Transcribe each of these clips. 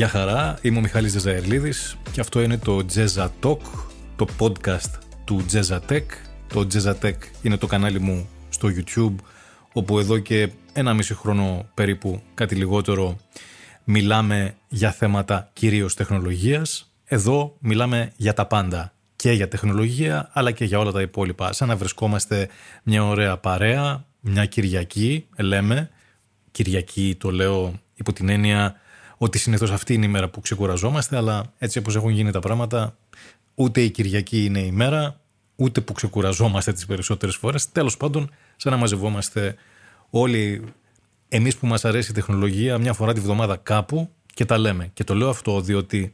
Γεια χαρά, είμαι ο Μιχάλης Ζεζαερλίδης και αυτό είναι το Jezza Talk, το podcast του Jezza Tech. Το Jezza Tech είναι το κανάλι μου στο YouTube, όπου εδώ και ένα μισή χρόνο περίπου, κάτι λιγότερο, μιλάμε για θέματα κυρίως τεχνολογίας. Εδώ μιλάμε για τα πάντα και για τεχνολογία, αλλά και για όλα τα υπόλοιπα. Σαν να βρισκόμαστε μια ωραία παρέα, μια Κυριακή, λέμε. Κυριακή το λέω υπό την έννοια ότι συνήθως αυτή είναι η μέρα που ξεκουραζόμαστε, αλλά έτσι όπως έχουν γίνει τα πράγματα, ούτε η Κυριακή είναι η μέρα, ούτε που ξεκουραζόμαστε τις περισσότερες φορές. Τέλος πάντων, σαν να μαζευόμαστε όλοι εμείς που μας αρέσει η τεχνολογία μια φορά τη βδομάδα κάπου και τα λέμε. Και το λέω αυτό διότι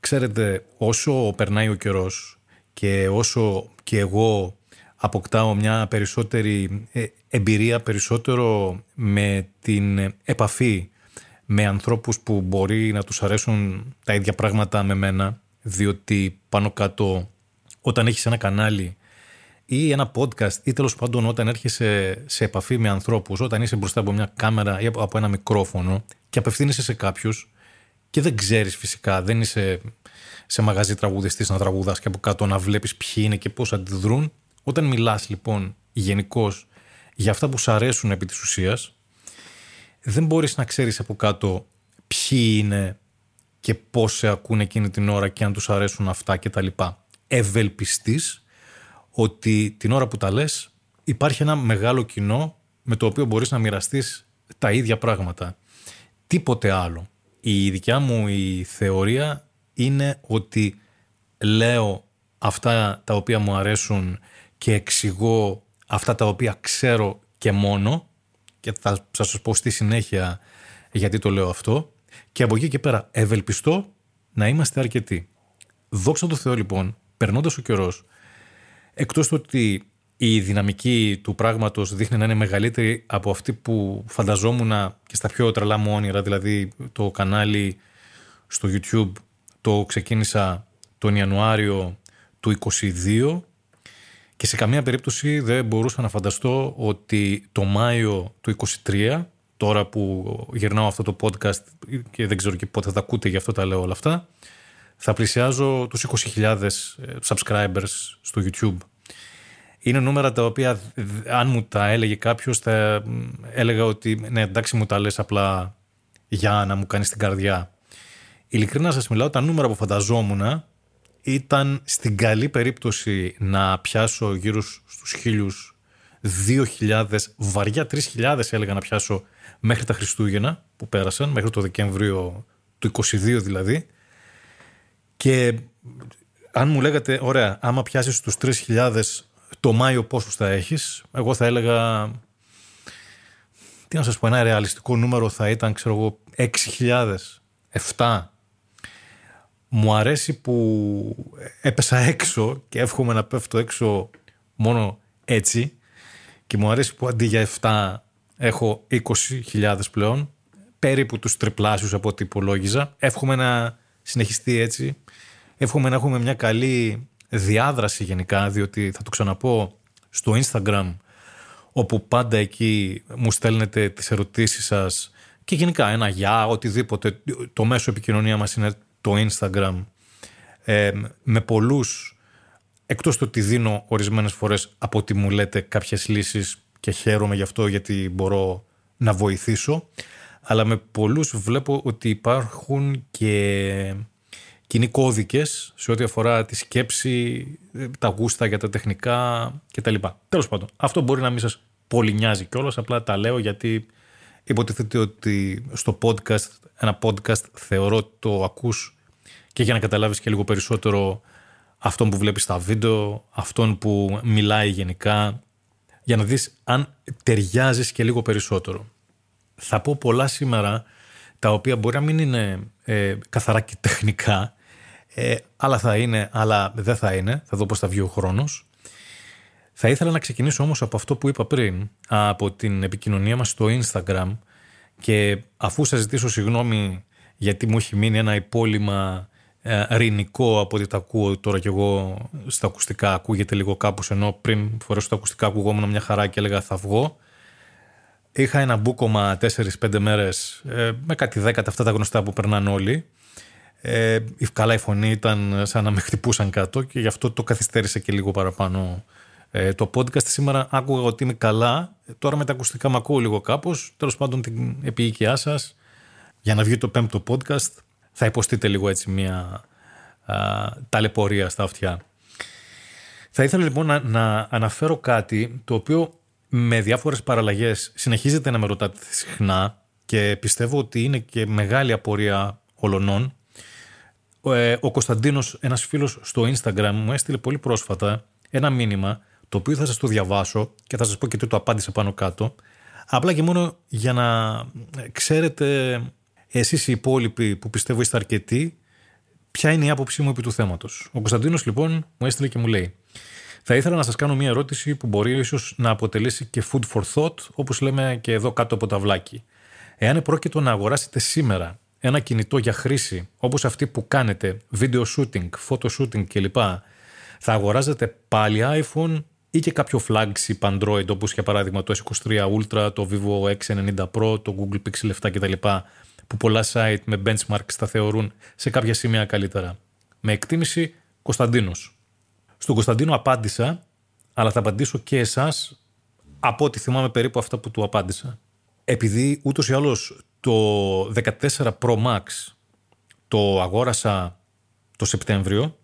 ξέρετε, όσο περνάει ο καιρός και όσο και εγώ αποκτάω μια περισσότερη ε, εμπειρία, περισσότερο με την επαφή με ανθρώπους που μπορεί να τους αρέσουν τα ίδια πράγματα με μένα, διότι πάνω κάτω όταν έχεις ένα κανάλι ή ένα podcast ή τέλος πάντων όταν έρχεσαι σε επαφή με ανθρώπους, όταν είσαι μπροστά από μια κάμερα ή από ένα μικρόφωνο και απευθύνεσαι σε κάποιους και δεν ξέρεις φυσικά, δεν είσαι σε μαγαζί τραγουδιστής να τραγουδάς και από κάτω να βλέπεις ποιοι είναι και πώς αντιδρούν. Όταν μιλάς λοιπόν γενικώς για αυτά που σου αρέσουν επί της ουσίας, δεν μπορείς να ξέρεις από κάτω ποιοι είναι και πώς σε ακούνε εκείνη την ώρα και αν τους αρέσουν αυτά και τα λοιπά. Ευελπιστείς ότι την ώρα που τα λες υπάρχει ένα μεγάλο κοινό με το οποίο μπορείς να μοιραστείς τα ίδια πράγματα. Τίποτε άλλο. Η δικιά μου η θεωρία είναι ότι λέω αυτά τα οποία μου αρέσουν και εξηγώ αυτά τα οποία ξέρω και μόνο και θα σας πω στη συνέχεια γιατί το λέω αυτό και από εκεί και πέρα ευελπιστώ να είμαστε αρκετοί. Δόξα τω Θεώ λοιπόν, περνώντας ο καιρός, εκτός του ότι η δυναμική του πράγματος δείχνει να είναι μεγαλύτερη από αυτή που φανταζόμουν και στα πιο τρελά μου όνειρα, δηλαδή το κανάλι στο YouTube το ξεκίνησα τον Ιανουάριο του 2022 και σε καμία περίπτωση δεν μπορούσα να φανταστώ ότι το Μάιο του 23, τώρα που γυρνάω αυτό το podcast και δεν ξέρω και πότε θα τα ακούτε, γι' αυτό τα λέω όλα αυτά, θα πλησιάζω τους 20.000 ε, subscribers στο YouTube. Είναι νούμερα τα οποία αν μου τα έλεγε κάποιος θα έλεγα ότι ναι εντάξει μου τα λες απλά για να μου κάνεις την καρδιά. Ειλικρινά σας μιλάω, τα νούμερα που φανταζόμουν ήταν στην καλή περίπτωση να πιάσω γύρω στους χίλιους, δύο χιλιάδες, βαριά τρεις χιλιάδες έλεγα να πιάσω μέχρι τα Χριστούγεννα που πέρασαν, μέχρι το Δεκέμβριο του 22 δηλαδή. Και αν μου λέγατε, ωραία, άμα πιάσεις τους 3.000 το Μάιο πόσους θα έχεις, εγώ θα έλεγα, τι να σας πω, ένα ρεαλιστικό νούμερο θα ήταν, ξέρω εγώ, 6.000, 7, μου αρέσει που έπεσα έξω και εύχομαι να πέφτω έξω μόνο έτσι. Και μου αρέσει που αντί για 7 έχω 20.000 πλέον. Περίπου τους τριπλάσιους από ό,τι υπολόγιζα. Εύχομαι να συνεχιστεί έτσι. Εύχομαι να έχουμε μια καλή διάδραση γενικά διότι θα το ξαναπώ στο Instagram όπου πάντα εκεί μου στέλνετε τις ερωτήσεις σας. Και γενικά ένα γεια, οτιδήποτε. Το μέσο επικοινωνία μας είναι το Instagram ε, με πολλούς εκτός το ότι δίνω ορισμένες φορές από ότι μου λέτε κάποιες λύσεις και χαίρομαι γι' αυτό γιατί μπορώ να βοηθήσω αλλά με πολλούς βλέπω ότι υπάρχουν και κοινοί κώδικες σε ό,τι αφορά τη σκέψη, τα γούστα για τα τεχνικά κτλ. Τέλος πάντων, αυτό μπορεί να μην σας πολύ νοιάζει κιόλας, απλά τα λέω γιατί υποτίθεται ότι στο podcast, ένα podcast θεωρώ το ακούς και για να καταλάβεις και λίγο περισσότερο αυτόν που βλέπεις στα βίντεο, αυτόν που μιλάει γενικά, για να δεις αν ταιριάζεις και λίγο περισσότερο. Θα πω πολλά σήμερα, τα οποία μπορεί να μην είναι ε, καθαρά και τεχνικά, ε, άλλα θα είναι, αλλά δεν θα είναι, θα δω πώς θα βγει ο χρόνος. Θα ήθελα να ξεκινήσω όμως από αυτό που είπα πριν, από την επικοινωνία μας στο Instagram και αφού σας ζητήσω συγγνώμη γιατί μου έχει μείνει ένα υπόλοιμα ε, ρηνικό από ό,τι τα ακούω τώρα κι εγώ στα ακουστικά ακούγεται λίγο κάπως ενώ πριν φορέσω τα ακουστικά ακουγόμουν μια χαρά και έλεγα θα βγω Είχα ένα μπούκομα 4-5 μέρες ε, με κάτι δέκατα αυτά τα γνωστά που περνάνε όλοι. Ε, καλά η φωνή ήταν σαν να με χτυπούσαν κάτω και γι' αυτό το καθυστέρησε και λίγο παραπάνω ε, το podcast. Σήμερα άκουγα ότι είμαι καλά. Τώρα με τα ακουστικά με ακούω λίγο κάπως. Τέλος πάντων την επίοικιά σας για να βγει το πέμπτο podcast θα υποστείτε λίγο έτσι μια α, ταλαιπωρία στα αυτιά. Θα ήθελα λοιπόν να, να αναφέρω κάτι το οποίο με διάφορες παραλλαγές συνεχίζεται να με ρωτάτε συχνά και πιστεύω ότι είναι και μεγάλη απορία ολονών. Ε, ο Κωνσταντίνος, ένας φίλος στο Instagram μου έστειλε πολύ πρόσφατα ένα μήνυμα το οποίο θα σας το διαβάσω και θα σας πω και τι το απάντησε πάνω κάτω. Απλά και μόνο για να ξέρετε εσείς οι υπόλοιποι που πιστεύω είστε αρκετοί ποια είναι η άποψή μου επί του θέματος. Ο Κωνσταντίνος λοιπόν μου έστειλε και μου λέει θα ήθελα να σας κάνω μια ερώτηση που μπορεί ίσως να αποτελέσει και food for thought, όπως λέμε και εδώ κάτω από τα βλάκι. Εάν πρόκειτο να αγοράσετε σήμερα ένα κινητό για χρήση, όπως αυτή που κάνετε, video shooting, photo shooting κλπ, θα αγοράζετε πάλι iPhone ή και κάποιο flagship Android, όπως για παράδειγμα το S23 Ultra, το Vivo X90 Pro, το Google Pixel 7 κτλ, που πολλά site με benchmarks τα θεωρούν σε κάποια σημεία καλύτερα. Με εκτίμηση Κωνσταντίνος. Στον Κωνσταντίνο απάντησα, αλλά θα απαντήσω και εσάς από ό,τι θυμάμαι περίπου αυτά που του απάντησα. Επειδή ούτως ή άλλως το 14 Pro Max το αγόρασα το Σεπτέμβριο,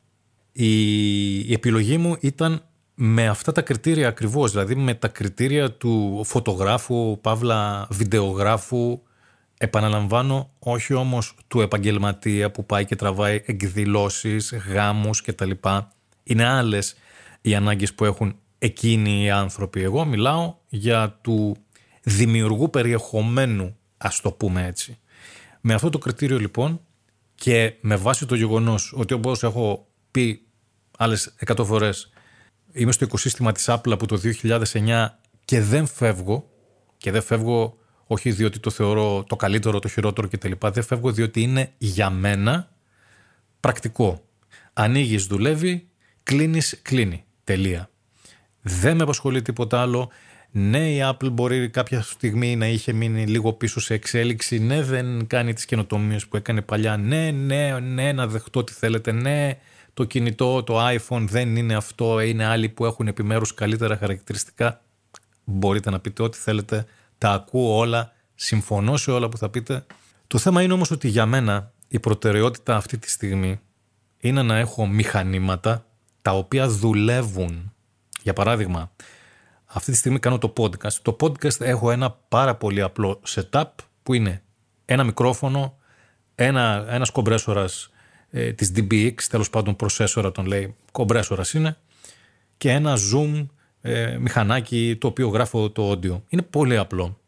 η, επιλογή μου ήταν με αυτά τα κριτήρια ακριβώς, δηλαδή με τα κριτήρια του φωτογράφου, παύλα βιντεογράφου, επαναλαμβάνω, όχι όμως του επαγγελματία που πάει και τραβάει εκδηλώσεις, γάμους κτλ. Είναι άλλες οι ανάγκες που έχουν εκείνοι οι άνθρωποι. Εγώ μιλάω για του δημιουργού περιεχομένου, ας το πούμε έτσι. Με αυτό το κριτήριο λοιπόν και με βάση το γεγονός ότι όπως έχω πει άλλες 100 φορές, είμαι στο οικοσύστημα της Apple από το 2009 και δεν φεύγω και δεν φεύγω όχι διότι το θεωρώ το καλύτερο, το χειρότερο κτλ. Δεν φεύγω διότι είναι για μένα πρακτικό. Ανοίγεις, δουλεύει, κλείνεις, κλείνει. Τελεία. Δεν με απασχολεί τίποτα άλλο. Ναι, η Apple μπορεί κάποια στιγμή να είχε μείνει λίγο πίσω σε εξέλιξη. Ναι, δεν κάνει τις καινοτομίες που έκανε παλιά. Ναι, ναι, ναι, να δεχτώ τι θέλετε. Ναι, το κινητό, το iPhone δεν είναι αυτό. Είναι άλλοι που έχουν επιμέρους καλύτερα χαρακτηριστικά. Μπορείτε να πείτε ό,τι θέλετε. Τα ακούω όλα. Συμφωνώ σε όλα που θα πείτε. Το θέμα είναι όμως ότι για μένα η προτεραιότητα αυτή τη στιγμή είναι να έχω μηχανήματα τα οποία δουλεύουν. Για παράδειγμα, αυτή τη στιγμή κάνω το podcast. Το podcast έχω ένα πάρα πολύ απλό setup που είναι ένα μικρόφωνο, ένα, ένας κομπρέσορας ε, της DBX, τέλος πάντων προσέσορα τον λέει, κομπρέσορας είναι, και ένα zoom ε, μηχανάκι το οποίο γράφω το audio. Είναι πολύ απλό.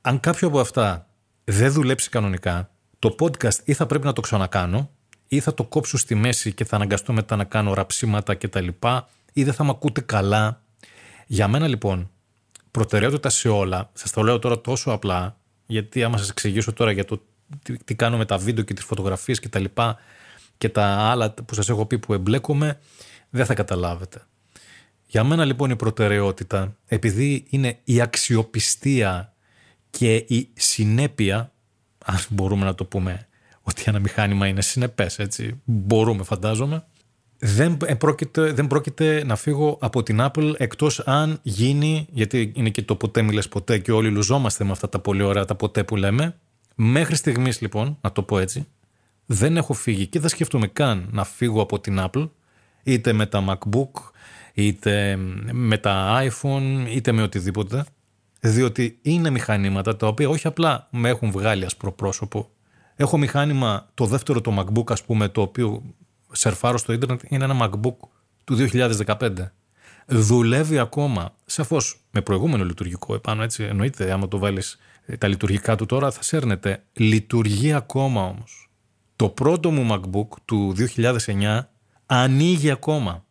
Αν κάποιο από αυτά δεν δουλέψει κανονικά, το podcast ή θα πρέπει να το ξανακάνω ή θα το κόψω στη μέση και θα αναγκαστώ μετά να κάνω ραψίματα κτλ. ή δεν θα με ακούτε καλά. Για μένα λοιπόν, προτεραιότητα σε όλα, σας το λέω τώρα τόσο απλά, γιατί άμα σας εξηγήσω τώρα για το τι, κάνω με τα βίντεο και τις φωτογραφίες και τα λοιπά και τα άλλα που σας έχω πει που εμπλέκομαι, δεν θα καταλάβετε. Για μένα λοιπόν η προτεραιότητα, επειδή είναι η αξιοπιστία και η συνέπεια, αν μπορούμε να το πούμε ότι ένα μηχάνημα είναι συνεπές, έτσι. Μπορούμε φαντάζομαι. Δεν πρόκειται, δεν πρόκειται να φύγω από την Apple εκτός αν γίνει, γιατί είναι και το ποτέ μιλες ποτέ και όλοι λουζόμαστε με αυτά τα πολύ ωραία τα ποτέ που λέμε. Μέχρι στιγμής λοιπόν, να το πω έτσι, δεν έχω φύγει και δεν σκέφτομαι καν να φύγω από την Apple είτε με τα MacBook, είτε με τα iPhone, είτε με οτιδήποτε. Διότι είναι μηχανήματα τα οποία όχι απλά με έχουν βγάλει ασπροπρόσωπο Έχω μηχάνημα, το δεύτερο το MacBook ας πούμε, το οποίο σερφάρω στο ίντερνετ, είναι ένα MacBook του 2015. Δουλεύει ακόμα, σαφώς με προηγούμενο λειτουργικό επάνω, έτσι εννοείται, άμα το βάλεις ε, τα λειτουργικά του τώρα θα σέρνεται. Λειτουργεί ακόμα όμως. Το πρώτο μου MacBook του 2009 ανοίγει ακόμα.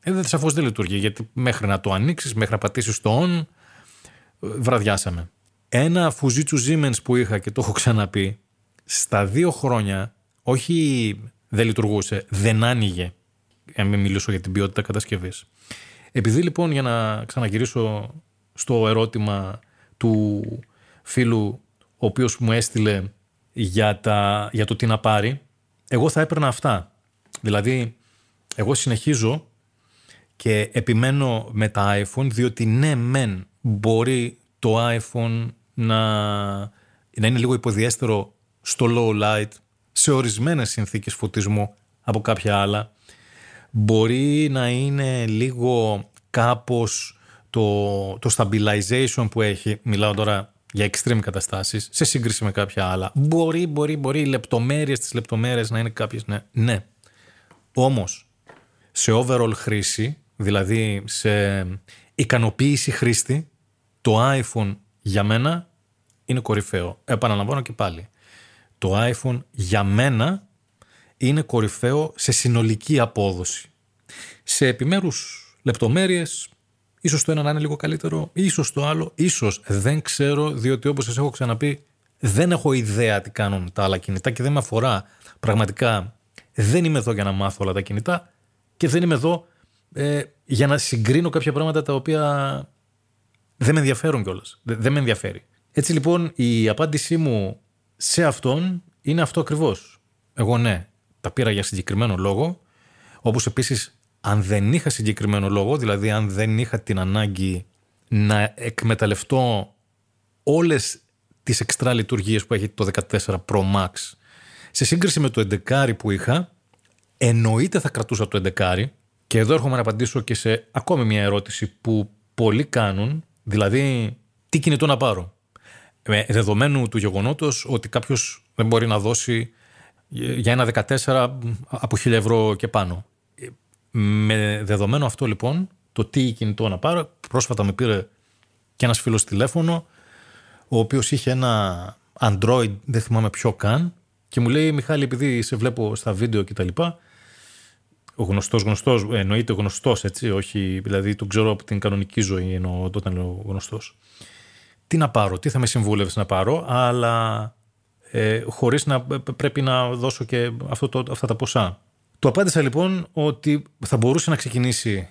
Ε, σαφώς δεν λειτουργεί, γιατί μέχρι να το ανοίξεις, μέχρι να πατήσεις το on, ε, βραδιάσαμε. Ένα Fujitsu Siemens που είχα και το έχω ξαναπεί, στα δύο χρόνια, όχι δεν λειτουργούσε, δεν άνοιγε. Αν μην μιλήσω για την ποιότητα κατασκευής. Επειδή λοιπόν, για να ξαναγυρίσω στο ερώτημα του φίλου ο οποίος μου έστειλε για, τα, για το τι να πάρει, εγώ θα έπαιρνα αυτά. Δηλαδή, εγώ συνεχίζω και επιμένω με τα iPhone διότι ναι μεν μπορεί το iPhone να, να είναι λίγο υποδιέστερο στο low light σε ορισμένες συνθήκες φωτισμού από κάποια άλλα. Μπορεί να είναι λίγο κάπως το, το stabilization που έχει, μιλάω τώρα για extreme καταστάσεις, σε σύγκριση με κάποια άλλα. Μπορεί, μπορεί, μπορεί οι λεπτομέρειες της λεπτομέρειες να είναι κάποιες, ναι. ναι. Όμως, σε overall χρήση, δηλαδή σε ικανοποίηση χρήστη, το iPhone για μένα είναι κορυφαίο. Επαναλαμβάνω και πάλι. Το iPhone για μένα είναι κορυφαίο σε συνολική απόδοση. Σε επιμέρους λεπτομέρειες, ίσως το ένα να είναι λίγο καλύτερο, ίσως το άλλο, ίσως δεν ξέρω, διότι όπως σας έχω ξαναπεί, δεν έχω ιδέα τι κάνουν τα άλλα κινητά και δεν με αφορά. Πραγματικά δεν είμαι εδώ για να μάθω όλα τα κινητά και δεν είμαι εδώ ε, για να συγκρίνω κάποια πράγματα τα οποία δεν με ενδιαφέρουν κιόλας. Δεν με ενδιαφέρει. Έτσι λοιπόν η απάντησή μου σε αυτόν είναι αυτό ακριβώς. Εγώ ναι, τα πήρα για συγκεκριμένο λόγο. Όπως επίσης, αν δεν είχα συγκεκριμένο λόγο, δηλαδή αν δεν είχα την ανάγκη να εκμεταλλευτώ όλες τις εξτρά λειτουργίες που έχει το 14 Pro Max σε σύγκριση με το 11 που είχα, εννοείται θα κρατούσα το 11 και εδώ έρχομαι να απαντήσω και σε ακόμη μια ερώτηση που πολλοί κάνουν, δηλαδή τι κινητό να πάρω; Με δεδομένου του γεγονότος ότι κάποιος δεν μπορεί να δώσει για ένα 14 από 1000 ευρώ και πάνω. Με δεδομένο αυτό λοιπόν, το τι κινητό να πάρω, πρόσφατα με πήρε και ένας φίλος τηλέφωνο, ο οποίος είχε ένα Android, δεν θυμάμαι ποιο καν, και μου λέει Μιχάλη επειδή σε βλέπω στα βίντεο και τα λοιπά, ο γνωστός γνωστός, εννοείται γνωστός έτσι, όχι, δηλαδή τον ξέρω από την κανονική ζωή εννοώ όταν λέω γνωστός. Τι να πάρω, τι θα με συμβούλευες να πάρω, αλλά ε, χωρίς να πρέπει να δώσω και αυτό το, αυτά τα ποσά. Του απάντησα λοιπόν ότι θα μπορούσε να ξεκινήσει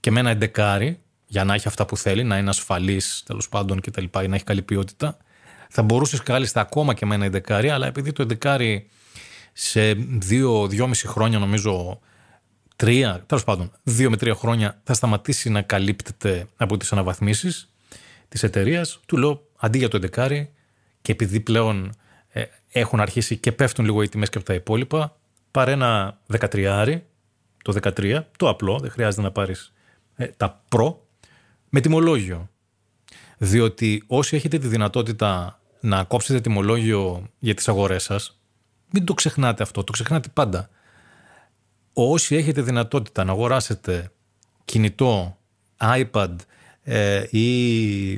και με ένα εντεκάρι για να έχει αυτά που θέλει, να είναι ασφαλής τέλος πάντων και τα λοιπά, να έχει καλή ποιότητα. Θα μπορούσε κάλλιστα ακόμα και με ένα εντεκάρι, αλλά επειδή το εντεκάρι σε δύο-δυόμιση χρόνια νομίζω τρία, τέλος πάντων, δύο με τρία χρόνια θα σταματήσει να καλύπτεται από τις αναβαθμίσεις της εταιρείας, του λέω αντί για το εντεκάρι και επειδή πλέον ε, έχουν αρχίσει και πέφτουν λίγο οι τιμές και από τα υπόλοιπα, πάρε ένα 13 το 13, το απλό, δεν χρειάζεται να πάρεις ε, τα Pro, με τιμολόγιο. Διότι όσοι έχετε τη δυνατότητα να κόψετε τιμολόγιο για τις αγορές σας, μην το ξεχνάτε αυτό, το ξεχνάτε πάντα. Όσοι έχετε δυνατότητα να αγοράσετε κινητό, iPad ε, ή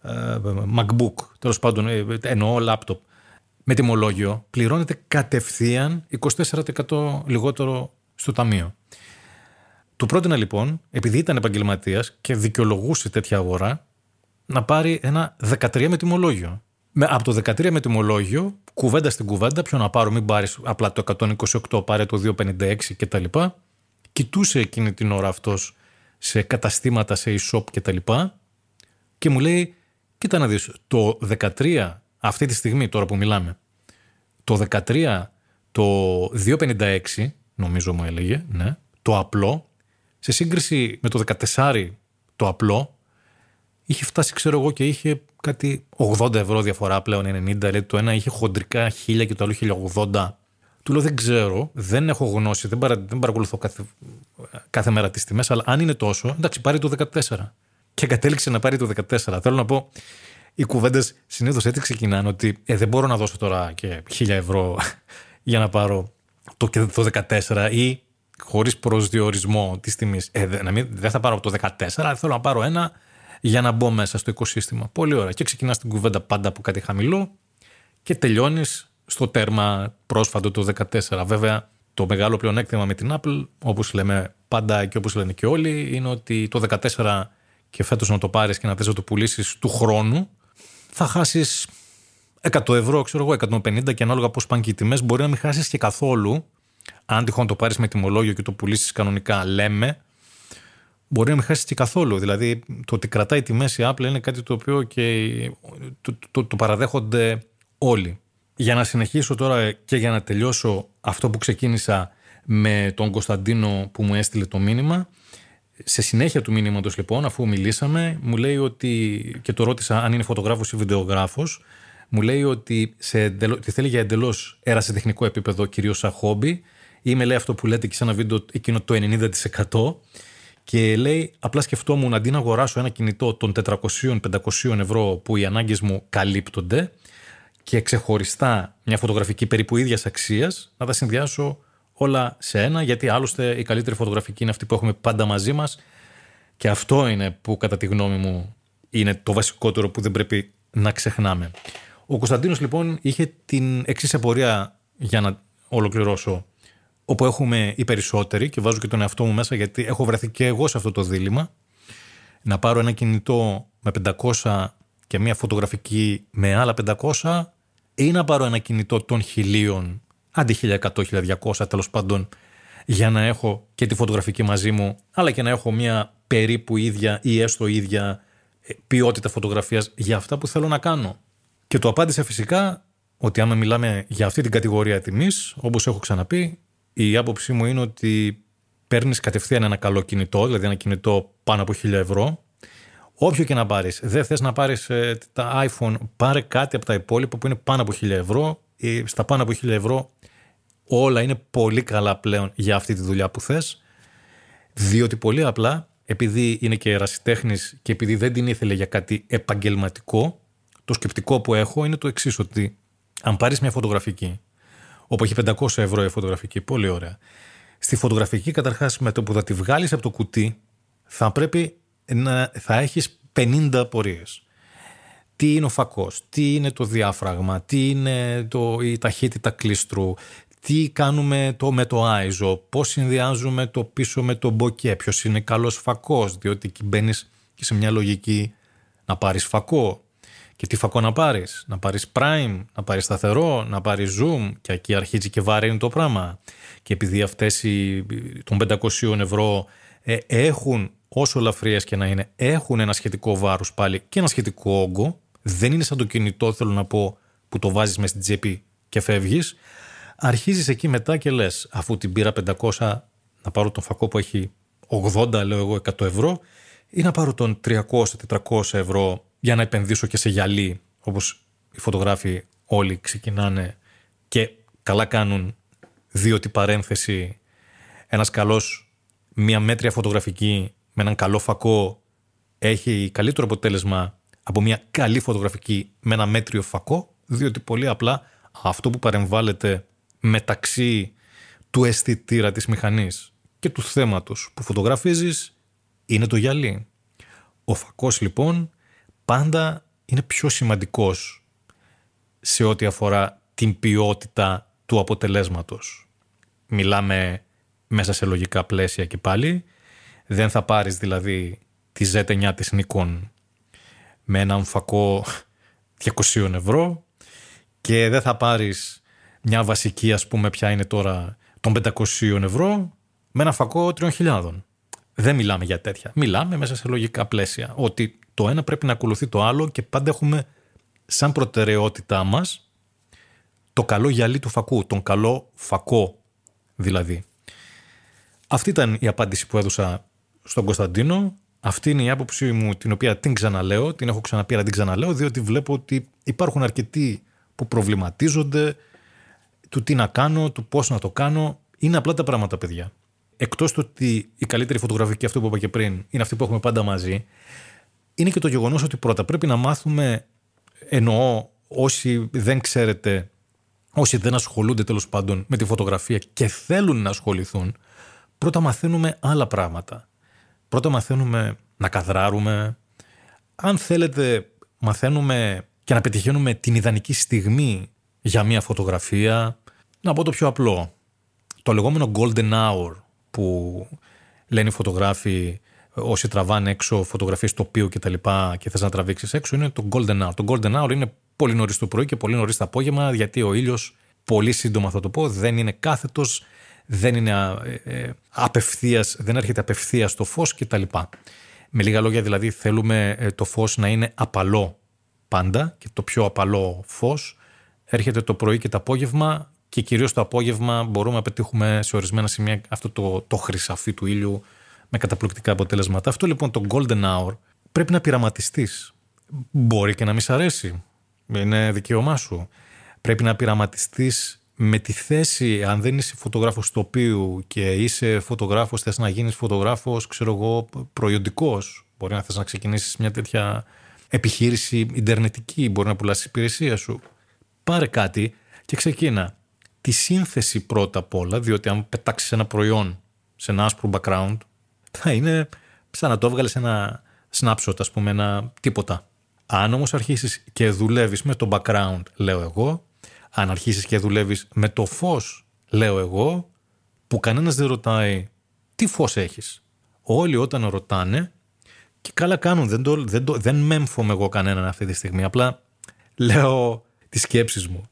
ε, MacBook, τέλος πάντων ε, εννοώ laptop, με τιμολόγιο, πληρώνετε κατευθείαν 24% λιγότερο στο ταμείο. Του πρότεινα λοιπόν, επειδή ήταν επαγγελματίας και δικαιολογούσε τέτοια αγορά, να πάρει ένα 13 με τιμολόγιο. Με, από το 13 με τιμολόγιο, κουβέντα στην κουβέντα, ποιο να πάρω, μην πάρεις απλά το 128, πάρε το 256 κτλ. Κοιτούσε εκείνη την ώρα αυτός σε καταστήματα, σε e-shop κτλ. Και, και μου λέει, κοίτα να δεις, το 13 αυτή τη στιγμή τώρα που μιλάμε, το 13 το 256, νομίζω μου έλεγε, ναι, το απλό, σε σύγκριση με το 14 το απλό, είχε φτάσει, ξέρω εγώ, και είχε κάτι 80 ευρώ διαφορά πλέον, 90. Δηλαδή το ένα είχε χοντρικά 1000 και το άλλο 1080. Του λέω δεν ξέρω, δεν έχω γνώση, δεν, παρα, δεν παρακολουθώ κάθε, κάθε μέρα τις τιμές, αλλά αν είναι τόσο, εντάξει, πάρει το 14. Και κατέληξε να πάρει το 14. Θέλω να πω, οι κουβέντες συνήθως έτσι ξεκινάνε ότι ε, δεν μπορώ να δώσω τώρα και 1000 ευρώ για να πάρω το, το 14 ή χωρίς προσδιορισμό της τιμής. Ε, δεν θα πάρω το 14, αλλά θέλω να πάρω ένα για να μπω μέσα στο οικοσύστημα. Πολύ ωραία. Και ξεκινάς την κουβέντα πάντα από κάτι χαμηλό και τελειώνεις στο τέρμα πρόσφατο το 14. Βέβαια, το μεγάλο πλεονέκτημα με την Apple, όπως λέμε πάντα και όπως λένε και όλοι, είναι ότι το 14 και φέτος να το πάρεις και να θες να το πουλήσεις του χρόνου, θα χάσεις 100 ευρώ, ξέρω εγώ, 150 και ανάλογα πώς πάνε και οι τιμές, μπορεί να μην χάσεις και καθόλου, αν τυχόν το πάρεις με τιμολόγιο και το πουλήσεις κανονικά, λέμε, μπορεί να μην χάσεις και καθόλου. Δηλαδή, το ότι κρατάει τη μέση Apple είναι κάτι το οποίο και το, το, το παραδέχονται όλοι. Για να συνεχίσω τώρα και για να τελειώσω αυτό που ξεκίνησα με τον Κωνσταντίνο που μου έστειλε το μήνυμα. Σε συνέχεια του μήνυματος λοιπόν, αφού μιλήσαμε, μου λέει ότι, και το ρώτησα αν είναι φωτογράφος ή βιντεογράφος, μου λέει ότι, σε ότι θέλει για εντελώς τεχνικό επίπεδο, κυρίως σαν χόμπι. Είμαι λέει αυτό που λέτε και σε ένα βίντεο εκείνο το 90%. Και λέει, απλά σκεφτόμουν αντί να αγοράσω ένα κινητό των 400-500 ευρώ που οι ανάγκες μου καλύπτονται και ξεχωριστά μια φωτογραφική περίπου ίδιας αξίας, να τα συνδυάσω όλα σε ένα, γιατί άλλωστε η καλύτερη φωτογραφική είναι αυτή που έχουμε πάντα μαζί μας. Και αυτό είναι που κατά τη γνώμη μου είναι το βασικότερο που δεν πρέπει να ξεχνάμε. Ο Κωνσταντίνος λοιπόν είχε την εξής απορία για να ολοκληρώσω όπου έχουμε οι περισσότεροι και βάζω και τον εαυτό μου μέσα γιατί έχω βρεθεί και εγώ σε αυτό το δίλημα να πάρω ένα κινητό με 500 και μια φωτογραφική με άλλα 500 ή να πάρω ένα κινητό των χιλίων αντί 1100-1200 τέλος πάντων για να έχω και τη φωτογραφική μαζί μου αλλά και να έχω μια περίπου ίδια ή έστω ίδια ε, ποιότητα φωτογραφίας για αυτά που θέλω να κάνω. Και το απάντησε φυσικά ότι άμα μιλάμε για αυτή την κατηγορία τιμής, όπως έχω ξαναπεί, η άποψή μου είναι ότι παίρνεις κατευθείαν ένα καλό κινητό, δηλαδή ένα κινητό πάνω από 1000 ευρώ. Όποιο και να πάρεις, δεν θες να πάρεις ε, τα iPhone, πάρε κάτι από τα υπόλοιπα που είναι πάνω από 1000 ευρώ. Ή στα πάνω από 1000 ευρώ όλα είναι πολύ καλά πλέον για αυτή τη δουλειά που θες. Διότι πολύ απλά, επειδή είναι και ερασιτέχνης και επειδή δεν την ήθελε για κάτι επαγγελματικό, το σκεπτικό που έχω είναι το εξής, ότι αν πάρεις μια φωτογραφική, όπου έχει 500 ευρώ η φωτογραφική, πολύ ωραία. Στη φωτογραφική, καταρχάς, με το που θα τη βγάλεις από το κουτί, θα πρέπει να θα έχεις 50 απορίες. Τι είναι ο φακός, τι είναι το διάφραγμα, τι είναι το, η ταχύτητα κλίστρου, τι κάνουμε το με το ISO, πώς συνδυάζουμε το πίσω με το μποκέ, ποιος είναι καλός φακός, διότι εκεί μπαίνεις και σε μια λογική να πάρεις φακό, και τι φακό να πάρεις; Να πάρεις prime, να πάρεις σταθερό, να πάρεις zoom. Και εκεί αρχίζει και βαρύνει το πράγμα. Και επειδή αυτές των 500 ευρώ ε, έχουν, όσο ελαφριέ και να είναι, έχουν ένα σχετικό βάρος πάλι και ένα σχετικό όγκο. Δεν είναι σαν το κινητό, θέλω να πω, που το βάζεις μες στην τσέπη και φεύγεις. Αρχίζεις εκεί μετά και λες, αφού την πήρα 500, να πάρω τον φακό που έχει 80, λέω εγώ, 100 ευρώ, ή να πάρω τον 300-400 ευρώ για να επενδύσω και σε γυαλί, όπως οι φωτογράφοι όλοι ξεκινάνε και καλά κάνουν, διότι παρένθεση ένας καλός, μια μέτρια φωτογραφική με έναν καλό φακό έχει καλύτερο αποτέλεσμα από μια καλή φωτογραφική με ένα μέτριο φακό, διότι πολύ απλά αυτό που παρεμβάλλεται μεταξύ του αισθητήρα της μηχανής και του θέματος που φωτογραφίζεις είναι το γυαλί. Ο φακός λοιπόν πάντα είναι πιο σημαντικός σε ό,τι αφορά την ποιότητα του αποτελέσματος. Μιλάμε μέσα σε λογικά πλαίσια και πάλι. Δεν θα πάρεις δηλαδή τη Z9 της Nikon με έναν φακό 200 ευρώ και δεν θα πάρεις μια βασική ας πούμε ποια είναι τώρα των 500 ευρώ με ένα φακό 3.000. Δεν μιλάμε για τέτοια. Μιλάμε μέσα σε λογικά πλαίσια. Ότι το ένα πρέπει να ακολουθεί το άλλο και πάντα έχουμε σαν προτεραιότητά μας το καλό γυαλί του φακού, τον καλό φακό δηλαδή. Αυτή ήταν η απάντηση που έδωσα στον Κωνσταντίνο. Αυτή είναι η άποψή μου την οποία την ξαναλέω, την έχω ξαναπεί αλλά την ξαναλέω διότι βλέπω ότι υπάρχουν αρκετοί που προβληματίζονται του τι να κάνω, του πώς να το κάνω. Είναι απλά τα πράγματα παιδιά. Εκτός του ότι η καλύτερη φωτογραφική, αυτό που είπα και πριν, είναι αυτή που έχουμε πάντα μαζί, είναι και το γεγονός ότι πρώτα πρέπει να μάθουμε, εννοώ όσοι δεν ξέρετε, όσοι δεν ασχολούνται τέλος πάντων με τη φωτογραφία και θέλουν να ασχοληθούν, πρώτα μαθαίνουμε άλλα πράγματα. Πρώτα μαθαίνουμε να καδράρουμε. Αν θέλετε, μαθαίνουμε και να πετυχαίνουμε την ιδανική στιγμή για μια φωτογραφία. Να πω το πιο απλό. Το λεγόμενο golden hour που λένε οι φωτογράφοι όσοι τραβάνε έξω φωτογραφίες τοπίου και τα λοιπά και θες να τραβήξεις έξω, είναι το golden hour. Το golden hour είναι πολύ νωρίς το πρωί και πολύ νωρίς το απόγευμα, γιατί ο ήλιος, πολύ σύντομα θα το πω, δεν είναι κάθετος, δεν είναι ε, απευθείας, δεν έρχεται απευθείας το φως κτλ. Με λίγα λόγια δηλαδή θέλουμε το φως να είναι απαλό πάντα και το πιο απαλό φως έρχεται το πρωί και το απόγευμα και κυρίως το απόγευμα μπορούμε να πετύχουμε σε ορισμένα σημεία αυτό το, το χρυσαφί του ήλιου με καταπληκτικά αποτελέσματα. Αυτό λοιπόν το golden hour πρέπει να πειραματιστείς. Μπορεί και να μην σ' αρέσει. Είναι δικαίωμά σου. Πρέπει να πειραματιστείς με τη θέση, αν δεν είσαι φωτογράφος τοπίου και είσαι φωτογράφος, θες να γίνεις φωτογράφος, ξέρω εγώ, προϊοντικός. Μπορεί να θες να ξεκινήσεις μια τέτοια επιχείρηση ιντερνετική, μπορεί να πουλάς υπηρεσία σου. Πάρε κάτι και ξεκίνα. Τη σύνθεση πρώτα απ' όλα, διότι αν πετάξεις ένα προϊόν σε ένα άσπρο background, θα είναι σαν να το έβγαλες ένα snapshot, ας πούμε, ένα τίποτα. Αν όμως αρχίσεις και δουλεύεις με το background, λέω εγώ, αν αρχίσεις και δουλεύεις με το φως, λέω εγώ, που κανένας δεν ρωτάει τι φως έχεις. Όλοι όταν ρωτάνε, και καλά κάνουν, δεν, το, δεν, το, δεν μέμφωμαι εγώ κανέναν αυτή τη στιγμή. Απλά λέω τις σκέψεις μου.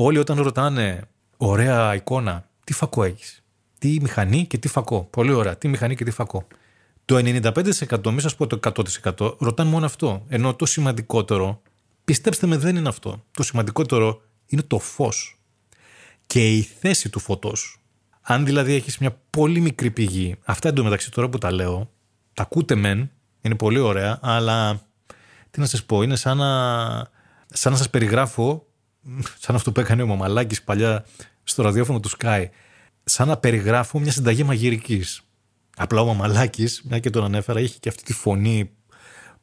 Όλοι όταν ρωτάνε, ωραία εικόνα, τι φακό έχεις; Τι μηχανή και τι φακό; Πολύ ωραία. Τι μηχανή και τι φακό; Το 95% μην σας πω το 100% ρωτάνε μόνο αυτό. Ενώ το σημαντικότερο, πιστέψτε με δεν είναι αυτό. Το σημαντικότερο είναι το φως. Και η θέση του φωτός. Αν δηλαδή έχεις μια πολύ μικρή πηγή, αυτά εντωμεταξύ τώρα που τα λέω, τα ακούτε μεν, είναι πολύ ωραία, αλλά τι να σας πω, είναι σαν να, σαν να σας περιγράφω, σαν αυτό που έκανε ο Μαμαλάκης παλιά στο ραδιόφωνο του Sky, σαν να περιγράφω μια συνταγή μαγειρικής. Απλά ο Μαμαλάκης, μια και τον ανέφερα, είχε και αυτή τη φωνή.